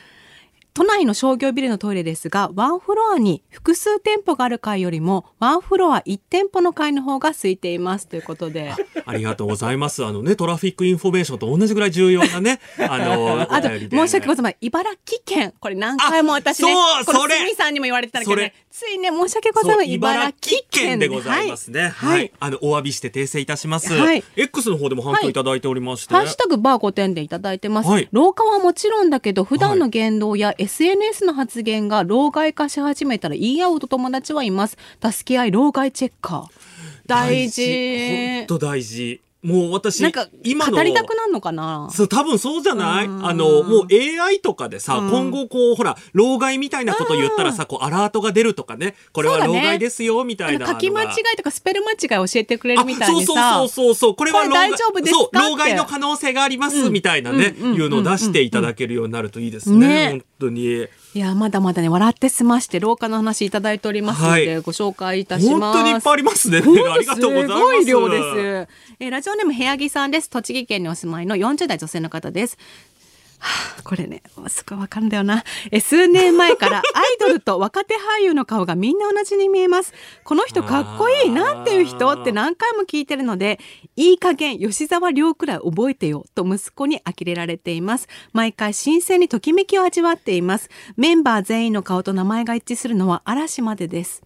都内の商業ビルのトイレですが、ワンフロアに複数店舗がある階よりも、ワンフロア1店舗の階の方が空いています。ということで。ありがとうございます。あのね、トラフィックインフォメーションと同じぐらい重要なね、あの、あと、申し訳ございません。茨城県。これ何回も私ね、あそうこれそれさんにも言われてたんだけどそねれ、ついね、申し訳ございません。茨城県でございますね。はい。はいあの、お詫びして訂正いたします。はい X の方でも反響いただいておりまして。ハッシュタグバー5点でいただいてます。はい老化はもちろんだけど、普段の言動や SNS の発言が老害化し始めたら言い合うと友達はいます。助け合い老害チェッカー。大事。本当大事。もう私、なんか、今の。語りたくなるのかな？そう、多分そうじゃない？あうん。の、もう AI とかでさ、うん。今後こう、ほら、老害みたいなこと言ったらさ、こう、アラートが出るとかね、これは老害ですよ、みたいな。書き間違いとかスペル間違い教えてくれるみたいにあさ。そうそうそうそう。これは老害大丈夫ですか？そう、老害の可能性があります、うん。みたいなね、いうのを出していただけるようになるといいですね。ね。本当に。いや、まだまだね、笑って済まして、廊下の話いただいておりますので、はいご紹介いたし本ます。当にいっぱいありますね。ありがとうございます。すごい量です。えーラジオネーム部屋木さんです。栃木県にお住まいの40代女性の方です。はあこれね、すごいわかるんだよな。え数年前からアイドルと若手俳優の顔がみんな同じに見えます。この人かっこいい。なんていう人って何回も聞いてるので、いい加減吉沢亮くらい覚えてよと息子に呆れられています。毎回新鮮にときめきを味わっています。メンバー全員の顔と名前が一致するのは嵐までです。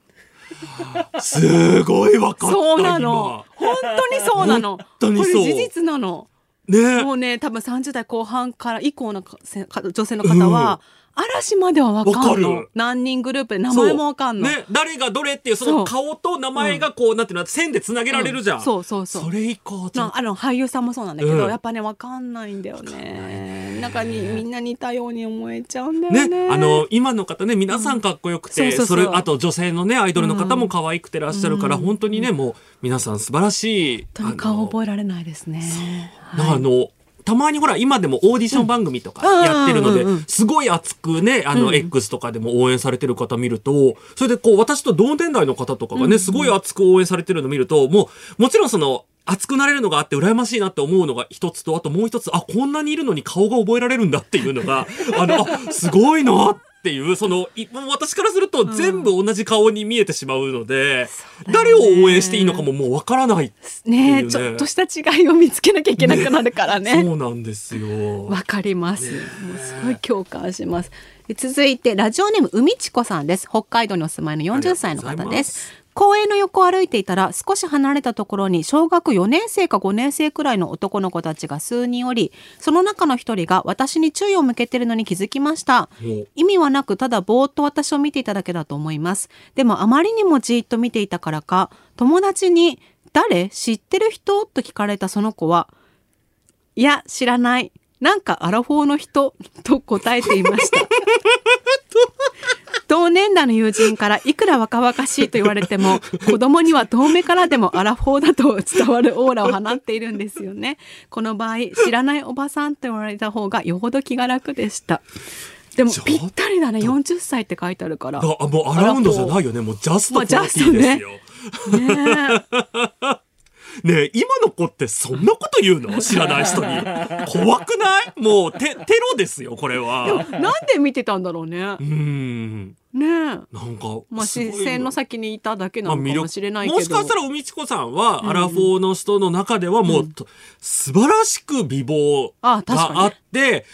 すごいわかった。そうなの。本当にそうなの。本当にそうこれ事実なの。今。ねもうね、多分30代後半から以降の女性の方は、嵐まではわかんの。る。何人グループで名前もわかんの。ね、誰がどれっていうその顔と名前がこう、なんていうの線でつなげられるじゃん、うん。そうそうそう。それ以降あの俳優さんもそうなんだけど、うん。やっぱねわかんないんだよね。なんかにみんな似たように思えちゃうんだよね。ね、あの今の方ね皆さんかっこよくて、うん。それあと女性のねアイドルの方も可愛くてらっしゃるから、本当にねもう皆さん素晴らしい顔覚えられないですね。あのあのたまにほら今でもオーディション番組とかやってるので、すごい熱くねあの、X とかでも応援されてる方見るとそれでこう私と同年代の方とかがね、すごい熱く応援されてるの見るともうもちろんその熱くなれるのがあって羨ましいなって思うのが一つとあともう一つあこんなにいるのに顔が覚えられるんだっていうのがあのあすごいなっていうそのいもう私からすると全部同じ顔に見えてしまうので、誰を応援していいのかももうわからないねねちょっとした違いを見つけなきゃいけなくなるからね。そうなんですよ。わかります。もうすごい共感します。続いてラジオネーム海ちこさんです。北海道にお住まいの40歳の方です。公園の横を歩いていたら少し離れたところに小学4年生か5年生くらいの男の子たちが数人おりその中の一人が私に注意を向けてるのに気づきました意味はなくただぼーっと私を見ていただけだと思いますでもあまりにもじーっと見ていたからか友達に「誰知ってる人?」と聞かれたその子はいや知らないなんかアラフォーの人と答えていました。同年代の友人からいくら若々しいと言われても 子供には遠目からでもアラフォーだと伝わるオーラを放っているんですよね。この場合知らないおばさんと言われた方がよほど気が楽でした。でもぴったりだね40歳って書いてあるから。あもうアラウンドじゃないよね。もうジャストまあフォーティーですよ。ねねえ、今の子ってそんなこと言うの？知らない人に。怖くない？もうテ、テロですよ、これは。えなんで見てたんだろうね。うーん。ねえ。なんか、まあ視線の先にいただけなのかもしれないけど。もしかしたら、海地子さんは、アラフォーの人の中ではもう、と素晴らしく美貌があって、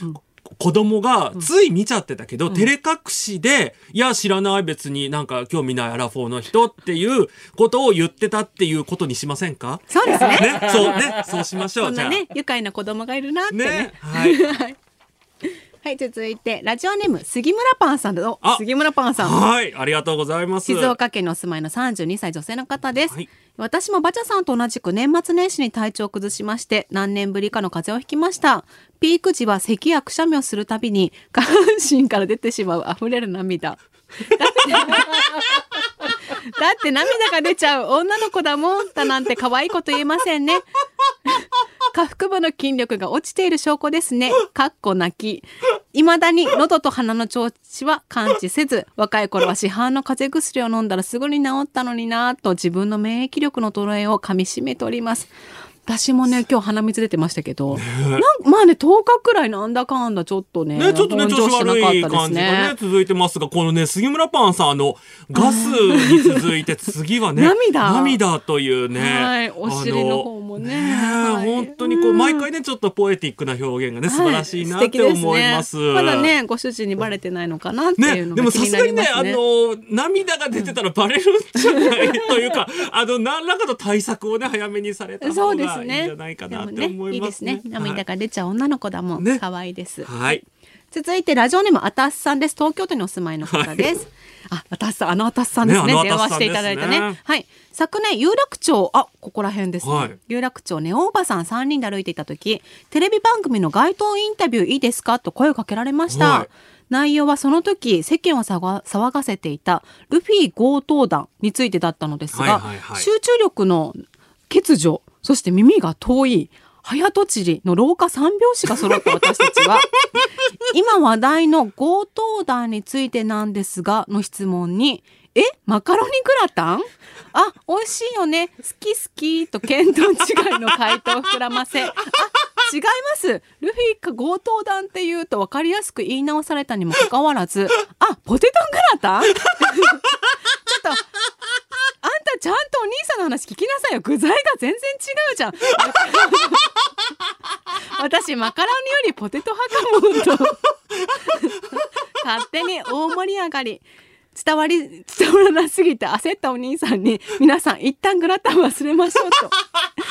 子供がつい見ちゃってたけど、照れ隠しで、いや、知らない別になんか興味ないアラフォーの人っていうことを言ってたっていうことにしませんか？そうですね。ね、そうね、そうしましょう。じゃあ。ね、愉快な子供がいるなってね。ね、はい。はい、続いて、ラジオネーム、杉村パンさんだぞあ。杉村パンさん。はい、ありがとうございます。静岡県にお住まいの32歳女性の方です、はい。私もバチャさんと同じく年末年始に体調を崩しまして何年ぶりかの風邪をひきました。ピーク時は咳やくしゃみをするたびに下半身から出てしまう溢れる涙。だって涙が出ちゃう。女の子だもん。だなんて可愛いこと言えませんね 下腹部の筋力が落ちている証拠ですね。かっこ泣き。未だに喉と鼻の調子は感知せず、若い頃は市販の風邪薬を飲んだらすぐに治ったのになぁと自分の免疫力の衰えを噛み締めております。私もね、今日鼻水出てましたけど、なんまあね、10日くらいなんだかんだちょっとね、ね、ちょっとね、本調子悪い感じがね、続いてますが、このね、杉村パンさん、あの、ガスに続いて、次はね、涙。涙というね、はいお尻の方もねあのはい。本当にこう、うん。毎回ね、ちょっとポエティックな表現がね、素晴らしいなってはい素敵です思います。ね、まだね、ご主人にバレてないのかなっていね、でもうのが気にさすがにね。あの、涙が出てたらバレるんじゃない？というか、あの、何らかの対策をね、早めにされたそ方がいいん。じゃないかなって思いますね。いいですね。涙が出ちゃう女の子だもん。ね可愛いです。はい。続いてラジオネームあたすさんです。東京都にお住まいの方です。あ、あたすさん、あのあたすさんですね。ね電話していただいたね。はい。昨年有楽町、あ、ここら辺ですね。はい有楽町ネオおばさん3人で歩いていた時、テレビ番組の街頭インタビューいいですかと声をかけられました。はい内容はその時世間を騒が騒がせていたルフィ強盗団についてだったのですが、はいはいはい集中力の欠如そして耳が遠い早とちりの廊下三拍子が揃った私たちは 今話題の強盗団についてなんですがの質問に「えマカロニグラタンあ美味しいよね。好き好き」と見当違いの回答を膨らませ「あ違います。ルフィか強盗団っていうと分かりやすく言い直されたにもかかわらず「あポテトグラタン? 」ちょっとあんたちゃんとお兄さんの話聞きなさいよ。具材が全然違うじゃん。私マカロニよりポテト派かもと。勝手に大盛り上がり。伝わり伝わらなすぎて焦ったお兄さんに皆さん一旦グラタン忘れましょうと。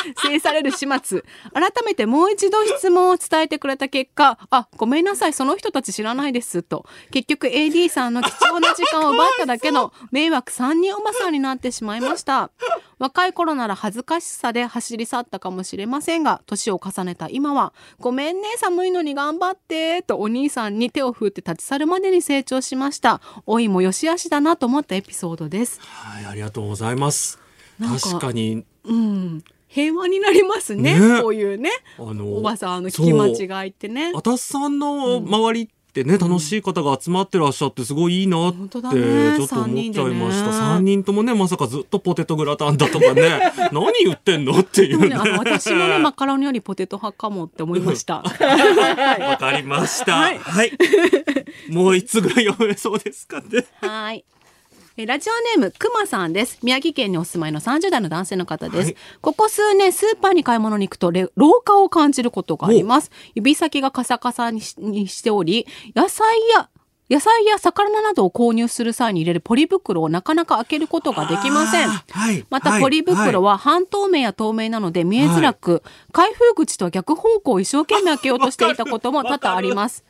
制される始末。改めてもう一度質問を伝えてくれた結果あごめんなさい。その人たち知らないです。と。結局 AD さんの貴重な時間を奪っただけの迷惑3人おばさんになってしまいました。若い頃なら恥ずかしさで走り去ったかもしれませんが年を重ねた今は「ごめんね寒いのに頑張って」とお兄さんに手を振って立ち去るまでに成長しました。老いも良し悪しだなと思ったエピソードです。はい、ありがとうございます。確かに、うん平和になりますねねこういうねあのおばさんの聞き間違いってねあさんの周りってね、楽しい方が集まってらっしゃってすごいいいなってちょっと思っちゃいました。三人でね三人ともねまさかずっとポテトグラタンだとかね 何言ってんのっていうね。ね私もねマカロニよりポテト派かもって思いました わかりました。はいはい。もう一つぐらい読めそうですかね。はい。えラジオネームくまさんです。宮城県にお住まいの30代の男性の方です。はいここ数年スーパーに買い物に行くとれ老化を感じることがあります。指先がカサカサにしており、野菜や野菜や魚などを購入する際に入れるポリ袋をなかなか開けることができません。はい。またポリ袋は半透明や透明なので見えづらく、開封口とは逆方向を一生懸命開けようとしていたことも多々あります。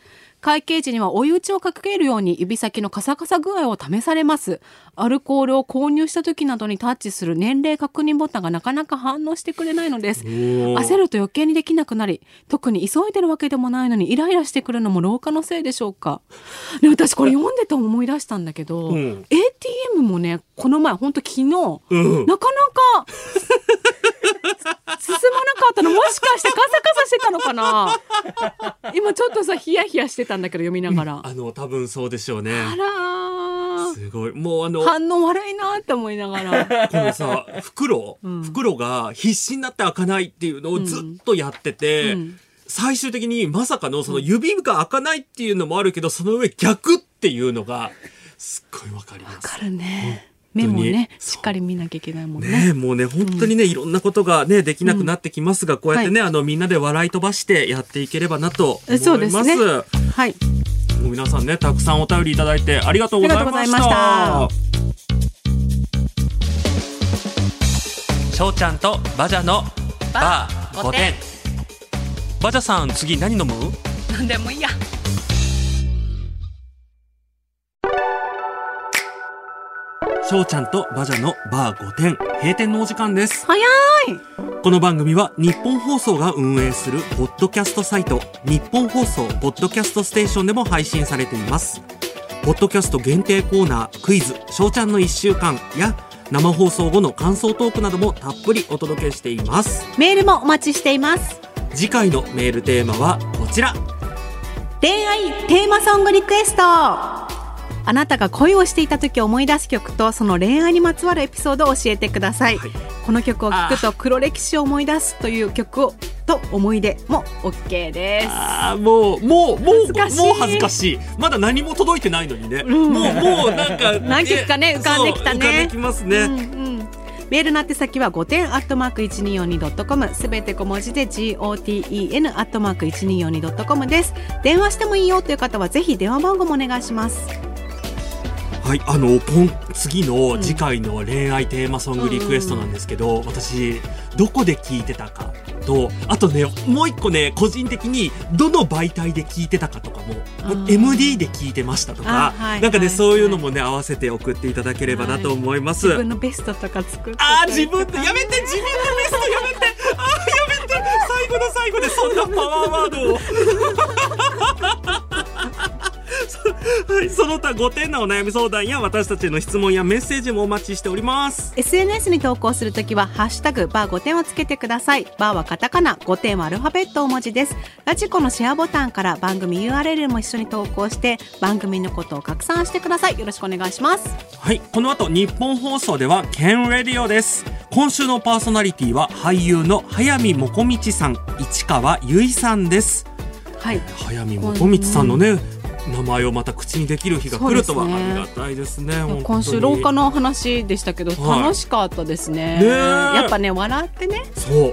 会計時には追い打ちをかけるように指先のカサカサ具合を試されます。アルコールを購入した時などにタッチする年齢確認ボタンがなかなか反応してくれないのです。ー。焦ると余計にできなくなり特に急いでるわけでもないのにイライラしてくるのも老化のせいでしょうか。で私これ読んでて思い出したんだけど、うん。ATM もねこの前ほんと昨日、うん。なかなか進まなかったのもしかしてカサカサしてたのかな？今ちょっとさヒヤヒヤしてたんだけど読みながら、あの多分そうでしょうね。あらー。すごい。もうあの反応悪いなって思いながら。このさ袋、ん。袋が必死になって開かないっていうのをずっとやってて、うん。最終的にまさかのその指が開かないっていうのもあるけどその上逆っていうのがすっごいわかります。わかるね目もねしっかり見なきゃいけないもんね。ねえもうね本当にね、いろんなことがねできなくなってきますが、こうやってね、あのみんなで笑い飛ばしてやっていければなと思います。そうですね。はい。もう皆さんねたくさんお便りいただいてありがとうございました。しょうちゃんとバジャのバー5点。バジャさん次何飲む？なんでもいいやしょうちゃんとバジャのバー5点閉店のお時間です。早いこの番組は日本放送が運営するポッドキャストサイト日本放送ポッドキャストステーションでも配信されています。ポッドキャスト限定コーナークイズしょうちゃんの1週間や生放送後の感想トークなどもたっぷりお届けしています。メールもお待ちしています次回のメールテーマはこちら。恋愛テーマソングリクエストあなたが恋をしていた時思い出す曲とその恋愛にまつわるエピソードを教えてください、はい。この曲を聴くと黒歴史を思い出すという曲をと思い出も OK です。ああもうもうもう恥ずもう恥ずかしい。まだ何も届いてないのにね、んもうもうなんか 何曲かねえ浮かんできたね。浮かんできますね、うんうん。メールの宛先は5点アットマーク 1242.com すべて小文字で GOTEN アットマーク 1242.com です。電話してもいいよという方はぜひ電話番号もお願いしますはい、あの今次の次回の恋愛テーマソングリクエストなんですけど、私どこで聞いてたかとあとねもう一個ね個人的にどの媒体で聞いてたかとかも MD で聞いてましたとか、あはいなんかね、はいそういうのもね合わせて送っていただければなと思います。自分のベストとか作ってあー自分でやめて自分のベストやめてあーやめて最後の最後でそんなパワーワードを。そはい、その他5点のお悩み相談や私たちへの質問やメッセージもお待ちしております。SNS に投稿するときは、ハッシュタグ、バー5点をつけてください。バーはカタカナ、5点はアルファベット大文字です。ラジコのシェアボタンから番組 URL も一緒に投稿して、番組のことを拡散してください。よろしくお願いします。はい、この後日本放送ではケンレディオです。今週のパーソナリティは俳優の早見もこみちさん、市川由衣さんです。はい。早見もこみちさんのね、名前をまた口にできる日が来るとはありがたいですね。本当に。今週廊下の話でしたけど、はい。楽しかったですね。ねえ。やっぱね、笑ってね。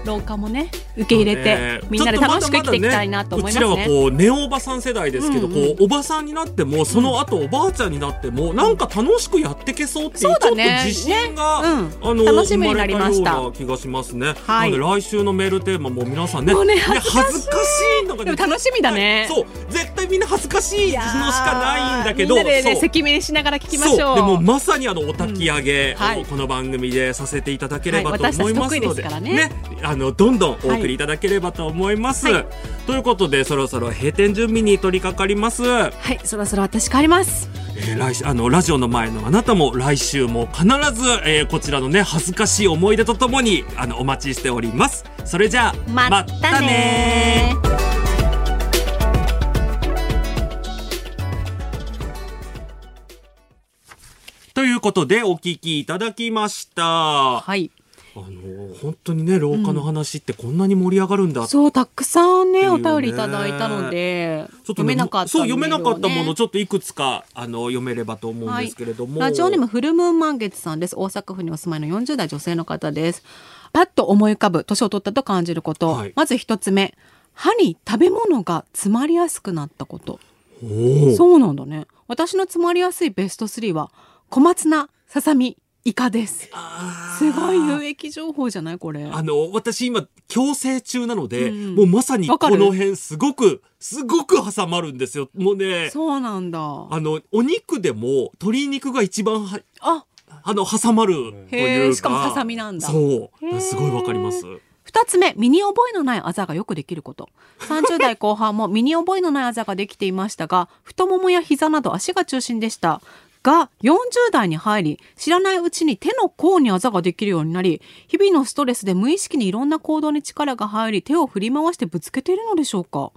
廊下もね、受け入れて、ね。みんなで楽しく生きていきたいなと思いますね。うちらはこうネオおばさん世代ですけど、うんうんこうおばさんになってもその後おばあちゃんになってもなんか楽しくやってけそうっていうそうちょっと自信が、ね。うん。あの楽しみになりました生まれたような気がしますね。はい。来週のメールテーマも皆さんねねね恥ずかしいのがでも楽しみだね。はいそう。絶対みんな恥ずかしいのしかないんだけどみんなでね、赤面しながら聞きましょう。でもまさにあのお焚き上げをこの番組でさせていただければとはい。思いますので,、ね。あのどんどんお送りいただければと思います。はい。ということでそろそろ閉店準備に取り掛かります。はい、そろそろ私帰ります。えー来週あのラジオの前のあなたも来週も必ず、えーこちらのね恥ずかしい思い出とともにあのお待ちしております。それじゃあまたねいうことでお聞きいただきました。はい。あの本当にね廊下の話ってこんなに盛り上がるんだってそう、たくさんね、ね便りいただいたので、ちょっとね読めなかったそう読めなかったものちょっといくつかあの読めればと思うんですけれども、ラジオネームフルムーン満月さんです。大阪府にお住まいの40代女性の方です。パッと思い浮かぶ年を取ったと感じること。はいまず一つ目、歯に食べ物が詰まりやすくなったこと。そうなんだね。私の詰まりやすいベスト3は、小松菜、ささみ、イカです。すごい有益情報じゃない？これ。あの、私今、矯正中なので、うん。もうまさにこの辺すごく、すごく挟まるんですよ。もうね、そうなんだ。あの、お肉でも鶏肉が一番は、あ。あの、挟まるというしかもハサミなんだ。そう。すごいわかります。二つ目、身に覚えのないあざがよくできること。30代後半も身に覚えのないあざができていましたが、太ももや膝など足が中心でした。が、40代に入り、知らないうちに手の甲にあざができるようになり、日々のストレスで無意識にいろんな行動に力が入り、手を振り回してぶつけているのでしょうか？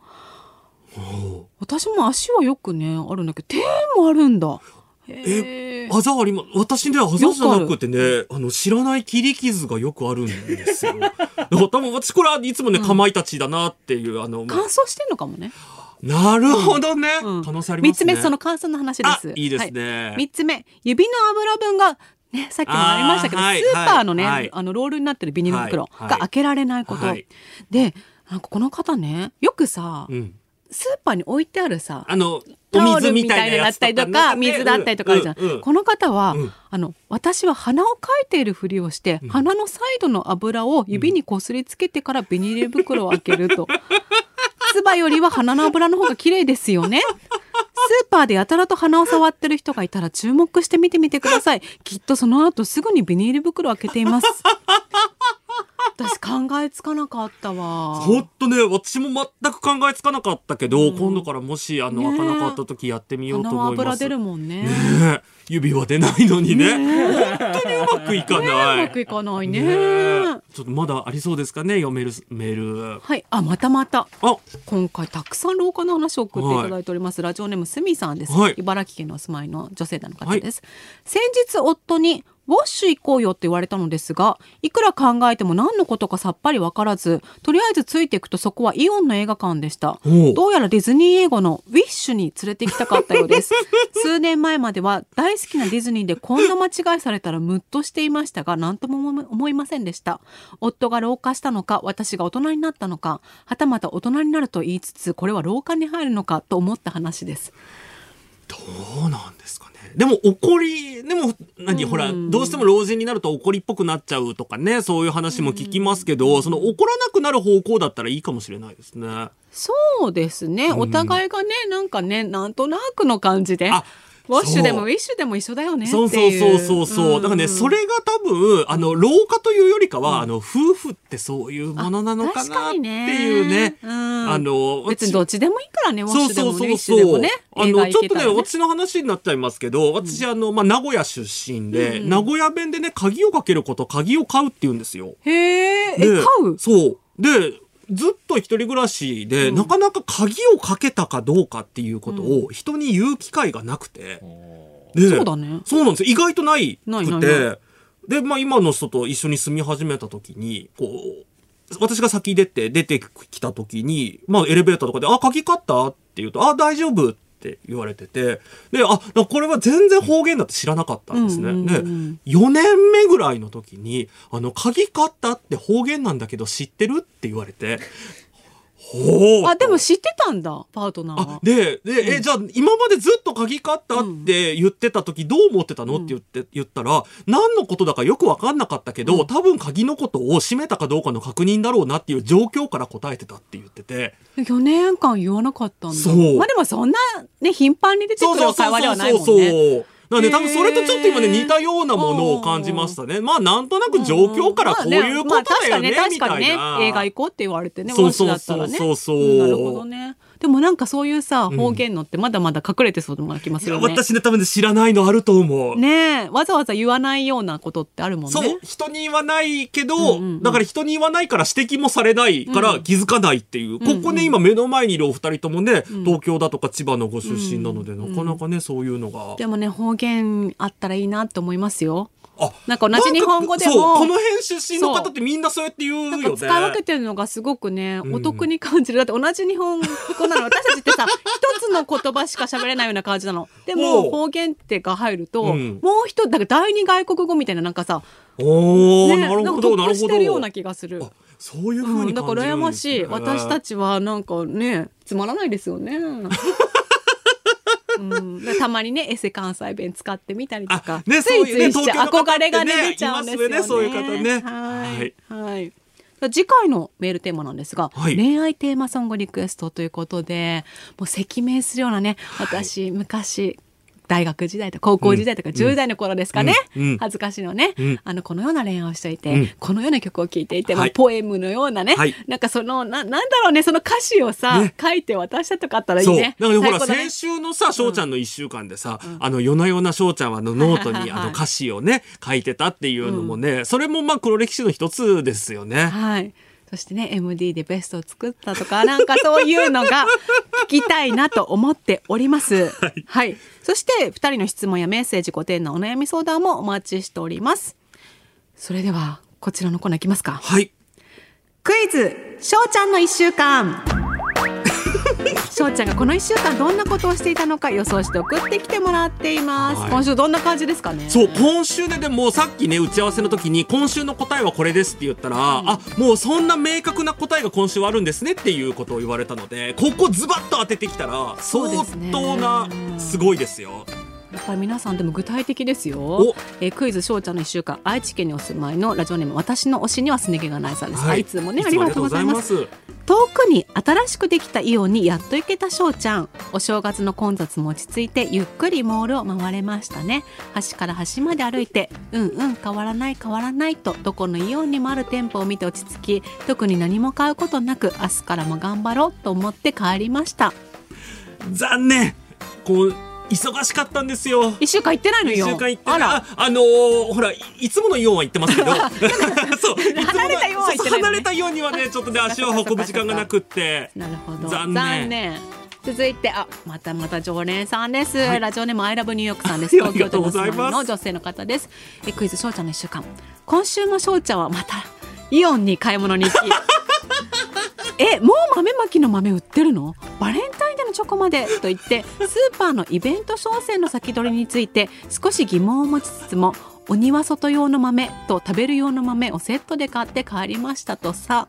私も足はよくね、あるんだけど、手もあるんだ。へーあざありま、私ね、あざじゃなくてね、あの、知らない切り傷がよくあるんですよ。だから多分私これはいつもね、かまいたちだなっていう、あの、乾燥してんのかもね。なるほどね。うん可能性ありますね。三つ目、その乾燥の話です。あいいですはね三つ目、指の油分が、ね、さっきもありましたけど、あーはいスーパーのね、はいあの、ロールになってるビニール袋はいが開けられないこと。はいで、なんかこの方ね、よくさ、うん。スーパーに置いてあるさ、あの、おタオ水みルみたいなやつだったりとか、水だったりとかあるじゃん。うんうんこの方は、うんあの、私は鼻をかいているふりをして、鼻のサイドの油を指にこすりつけてからビニール袋を開けると。唾よりは鼻の油の方が綺麗ですよね。スーパーでやたらと鼻を触ってる人がいたら注目して見てみてください。きっとその後すぐにビニール袋を開けています。私考えつかなかったわ。ほんとね、私も全く考えつかなかったけど、今度からもし、あの、ねえ開かなかった時やってみようと思います。油出るもんね。ねえ指は出ないのにね。本当にうまくいかねない。うまくいかないね。ちょっとまだありそうですかね、読めるメール。はい、あ、またまた。あ、今回たくさん廊下の話を送っていただいております、ラジオネームすみさんです、はい茨城県のお住まいの女性の方です、先日夫にウォッシュ行こうよって言われたのですがいくら考えても何のことかさっぱりわからずとりあえずついていくとそこはイオンの映画館でした。どうやらディズニー映画のウィッシュに連れて行きたかったようです。数年前までは大好きなディズニーでこんな間違いされたらムッとしていましたが何とも思い思いませんでした。夫が老化したのか私が大人になったのかはたまた大人になると言いつつこれは老化に入るのかと思った話です。どうなんですかね。でも怒り、でも、何、ほら、どうしても老人になると怒りっぽくなっちゃうとかね、そういう話も聞きますけど、その怒らなくなる方向だったらいいかもしれないですね。そうですね、お互いがねなんかねなんとなくの感じで。あウォッシュでそう。もウィッシュでも一緒だよねってそうそうそうそうそう。だからね、んそれが多分、あの、老化というよりかは、あの、夫婦ってそういうものなのか確なっていうね。うん。あの、別にどっちでもいいからねウォッそうシュでもそうそうそう。あの、ちょっとね、私の話になっちゃいますけど、私、あの、まあ、名古屋出身で、名古屋弁でね、鍵をかけること、鍵を買うって言うんですよ。へえ買う？そう。で、ずっと一人暮らしで、なかなか鍵をかけたかどうかっていうことを人に言う機会がなくて。でそうだねそうなんですよ。意外とないくて。で、まあ今の人と一緒に住み始めた時に、こう、私が先出て、出てきた時に、まあエレベーターとかで、あ、鍵買った？って言うと、あ、大丈夫って言われてて、で、あ、これは全然方言だって知らなかったんですね。うんうんうんで、4年目ぐらいの時に、あの、鍵買ったって方言なんだけど知ってるって言われて、ほう。あでも知ってたんだパートナーあはで、で、え、じゃあ、今までずっと鍵買ったって言ってた時、どう思ってたの？って言って、言ったら、何のことだかよくわかんなかったけど、多分鍵のことを閉めたかどうかの確認だろうなっていう状況から答えてたって言ってて。4年間言わなかったんだ。そう。まあでもそんなね頻繁に出てくる会話ではないもんね。そう。なんで多分それとちょっと今ね似たようなものを感じましたね。まあなんとなく状況からこういうことだよね、まあみたい確かにね確かな。にね映画行こうって言われてねそうそうそうそうそうんなるほどねでもなんかそういうさ方言のってまだまだ隠れてそうな気もすよね。私ね多分ね知らないのあると思う。ねえわざわざ言わないようなことってあるもんね。そう、人に言わないけど、うんうんうん。だから人に言わないから指摘もされないから気づかないっていう。ここね、今目の前にいるお二人ともね、東京だとか千葉のご出身なので、なかなかね、そういうのが。でもね方言あったらいいなって思いますよ。あなんか同じ日本語でもこの辺出身の方ってみんなそうやって言うよね。使い分けてるのがすごくね、んお得に感じる。だって同じ日本語なの。私たちってさ、一つの言葉しか喋れないような感じなの。でほも、う方言ってが入ると、うんもう一つ、だから第二外国語みたいななんかさ、おー、ね、なるほど、んか得なるほしてるようなど。気がする。あそういう風うん、に感じだから羨ましい。私たちはなんかね、つまらないですよね。うん、でたまにねエセ関西弁使ってみたりとか。あねついついしちゃそういうね憧れが出ちゃうんですよね。ねそういう方ね。はい、はい。次回のメールテーマなんですが、はい。恋愛テーマソングリクエストということでもう赤面するようなね私、昔大学時代とか高校時代とか10代の頃ですかね、恥ずかしいのね、うん。あのこのような恋愛をしていて、うん。このような曲を聴いていて、ポエムのようなね、はい。なんかそのななんだろうね。その歌詞をさ、ね。書いて渡したとかあったらいい。ね。だからほら、先週のさ、翔ちゃんの一週間でさ、あの、夜な夜な翔ちゃんはあのノートに あの歌詞をね、書いてたっていうのもね、それもまあ黒歴史の一つですよね。はい。そしてね MD でベストを作ったとか なんかそういうのが聞きたいなと思っております。はい、そして2人の質問やメッセージご丁寧なお悩み相談もお待ちしております。それではこちらのコーナーいきますか。はい。クイズしょうちゃんの1週間しょうちゃんがこの1週間どんなことをしていたのか予想して送ってきてもらっています、はい今週どんな感じですかね？そう、今週ででもさっきね、打ち合わせの時に、今週の答えはこれですって言ったら、あ、もうそんな明確な答えが今週はあるんですねっていうことを言われたので、ここズバッと当ててきたら、相そうですね当な、すごいですよ。やっぱり皆さんでも具体的ですよお。えークイズしょうちゃんの一週間愛知県にお住まいのラジオネーム私の推しにはすね毛がないさんです。はい、いつもねありがとうございます。遠くに新しくできたイオンにやっと行けたしょうちゃん。お正月の混雑も落ち着いてゆっくりモールを回れましたね。端から端まで歩いてうんうん変わらない変わらないとどこのイオンにもある店舗を見て落ち着き特に何も買うことなく明日からも頑張ろうと思って帰りました。残念こう、忙しかったんですよ。一週間行ってないのよ。一週間行ってあら。ああのーほらいいつものイオンは行ってますけど そう 離れたイオンは行ってないのね離れたイオンにはねちょっとね足を運ぶ時間がなくってなるほど。残念続いて、あ、またまた常連さんです。はいラジオネームアイラブニューヨークさんです。はい東京都のの女性の方です。えクイズ翔ちゃんの一週間。今週も翔ちゃんはまたイオンに買い物に行き。え、もう豆まきの豆売ってるの？バレンタインデーのチョコまでと言ってスーパーのイベント商戦の先取りについて少し疑問を持ちつつもお庭外用の豆と食べる用の豆をセットで買って帰りましたとさ。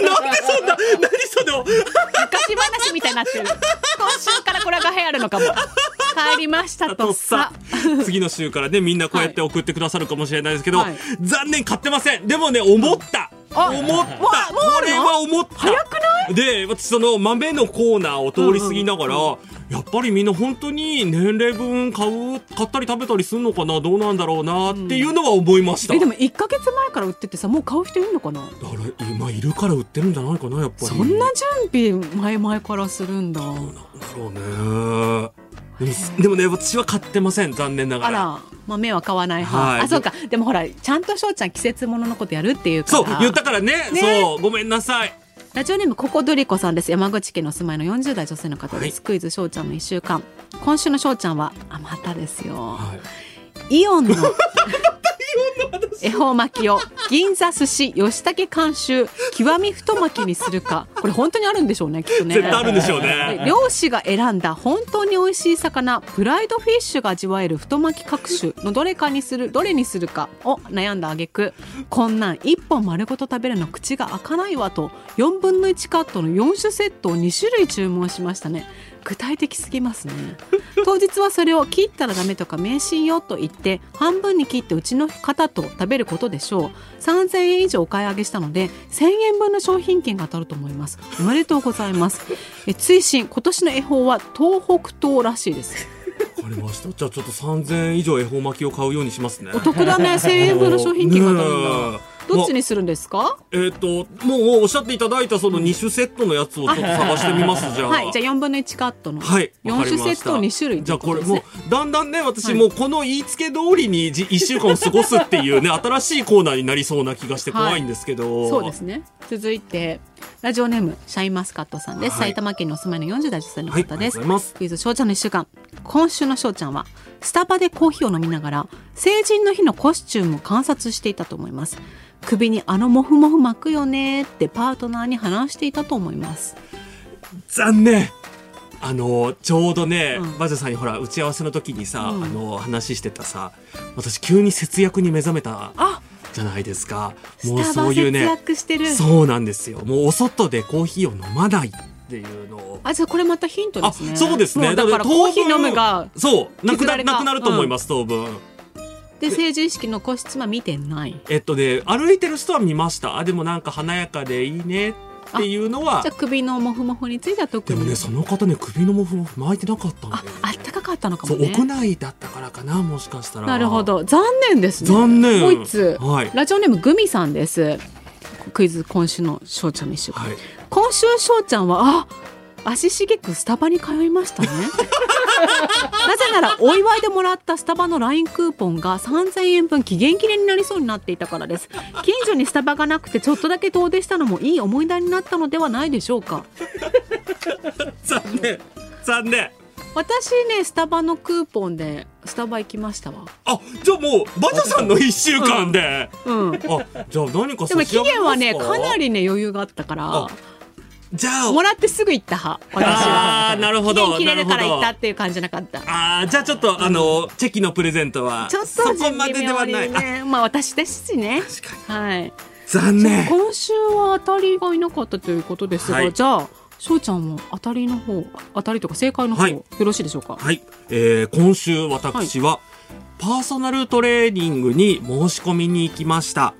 なんでそんな何その？昔話みたいになってる。今週からこれが流行るのかも。帰りましたとさ。次の週からねみんなこうやって送ってくださるかもしれないですけど、はい。残念買ってません。でもね思った、あ思った。これは思った。早くない？で私その豆のコーナーを通り過ぎながら、やっぱりみんな本当に年齢分買う買ったり食べたりするのかな？どうなんだろうなっていうのは思いました、えでも1か月前から売っててさもう買う人いるのかな？だから今いるから売ってるんじゃないかなやっぱりそんな準備前々からするんだなんだろうねでもね私は買ってません残念ながら。あら豆は買わない派、はい。あそうか。でもほらちゃんと翔ちゃん季節もののことやるっていうから。そう言ったからね。ね。そうごめんなさい。ラジオネームココドリコさんです。山口県のお住まいの40代女性の方です、はい。クイズ翔ちゃんの1週間。今週の翔ちゃんはあまたですよ。はい。イオンの 恵方巻きを銀座寿司吉武監修極み太巻きにするか。これ本当にあるんでしょうねきっとね。絶対あるんでしょうね。漁師が選んだ本当に美味しい魚プライドフィッシュが味わえる太巻き各種のどれかにするどれにするかを悩んだ挙句こんなん1本丸ごと食べるの口が開かないわと4分の1カットの4種セットを2種類注文しましたね具体的すぎますね。当日はそれを切ったらダメとか迷信よと言って半分に切ってうちの方と食べることでしょう。3000円以上お買い上げしたので1000円分の商品券が当たると思います。おめでとうございます。え追伸今年の恵方は東北東らしいです。わかりました。じゃあちょっと3000円以上恵方巻きを買うようにしますね。お得だね。1000円分の商品券が当たるんだどっちにするんですか？えっ、ともうおっしゃっていただいたその2種セットのやつをちょっと探してみますじゃあ。はい。じゃあ4分の1カットの。はい、4わかりました。種セットを2種類じゃあこれもうだんだんね私もうこの言いつけ通りにじ1週間を過ごすっていうね新しいコーナーになりそうな気がして怖いんですけど、そうですね。続いてラジオネームシャインマスカットさんです、はい。埼玉県にお住まいの40代女性のはい方です、ありがとうございクイズ翔ちゃんの1週間。今週の翔ちゃんはスタバでコーヒーを飲みながら成人の日のコスチュームを観察していたと思います。首にあのモフモフ巻くよねってパートナーに話していたと思います。残念。あのちょうどね、うん。バジャさんにほら打ち合わせの時にさ、うん。あの話してたさ私急に節約に目覚めた。あじゃないですか。もうそういうねそうなんですよ。もうお外でコーヒーを飲まないっっていうのを。あじゃあこれまたヒントあですね。そうですね。だからコーヒー飲むがそうなくななくなると思います、当分で成人式の個室は見てない。えっとね歩いてる人は見ました。あでもなんか華やかでいいねっていうのはじゃあ首のモフモフについては特に。でもねその方ね首のモフモフ巻いてなかったんでああったかかったのかもね。屋内だったからかなもしかしたら。なるほど。残念ですね。残念。もう一つ、はい。ラジオネームグミさんです。クイズ今週の翔ちゃんにしようはい。今週翔ちゃんはあ足しげくスタバに通いましたね。なぜならお祝いでもらったスタバの LINE クーポンが3000円分期限切れになりそうになっていたからです。近所にスタバがなくてちょっとだけ遠出したのもいい思い出になったのではないでしょうか。残念。残念。私ねスタバのクーポンでスタバ行きましたわ。あじゃあもうバジャさんの一週間で、うん。あじゃあ何か？でも期限はねかなりね余裕があったから。あじゃあもらってすぐ行った派私は。あーなるほど期限切れるから行ったっていう感じじゃなかった。あーじゃあちょっとあのチェキのプレゼントはちょっとそこまでではない、ねまあ私ですしね。確かに。はい。残念。今週は当たりがいなかったということですが、はい。じゃあ翔ちゃんも当たりの方当たりとか正解の方、はい。よろしいでしょうか？はい、えー今週私は、パーソナルトレーニングに申し込みに行きました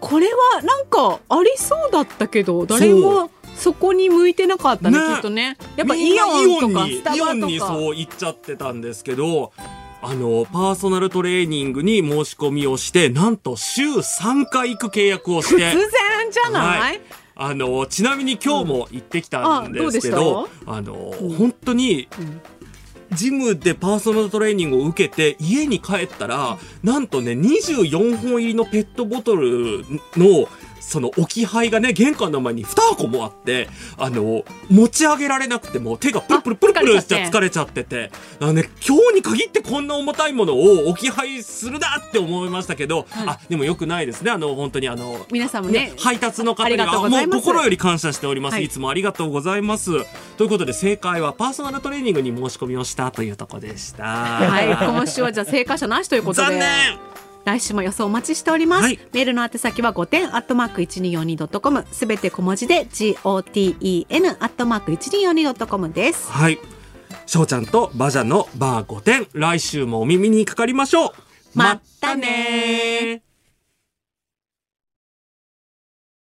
これはなんかありそうだったけど誰もそこに向いてなかったねね。きっとね。やっぱイオンとかにスタバイオンにとかそう行っちゃってたんですけどあのパーソナルトレーニングに申し込みをしてなんと週3回行く契約をして。突然じゃない、はい。あのちなみに今日も行ってきたんですけうん。どあ、あの、本当に、ジムでパーソナルトレーニングを受けて家に帰ったら、なんとね24本入りのペットボトルのその置き配がね玄関の前に2箱もあってあの持ち上げられなくてもう手がプルプルプルプルしちゃあ疲れちゃって疲れちゃって。てあのね今日に限ってこんな重たいものを置き配するなって思いましたけど、あでもよくないですね。あの本当にあの皆さんもね配達の方にはもう心より感謝しております、はい。い、つもありがとうございます。ということで正解はパーソナルトレーニングに申し込みをしたというところでした。はい。今週はじゃあ正解者なしということで。残念来週も予想お待ちしております、はい。メールの宛先は5点アットマーク 1242.com すべて小文字で GOTEN アットマーク 1242.com です。はい。翔ちゃんとバジャのバー5点来週もお耳にかかりましょう。まったね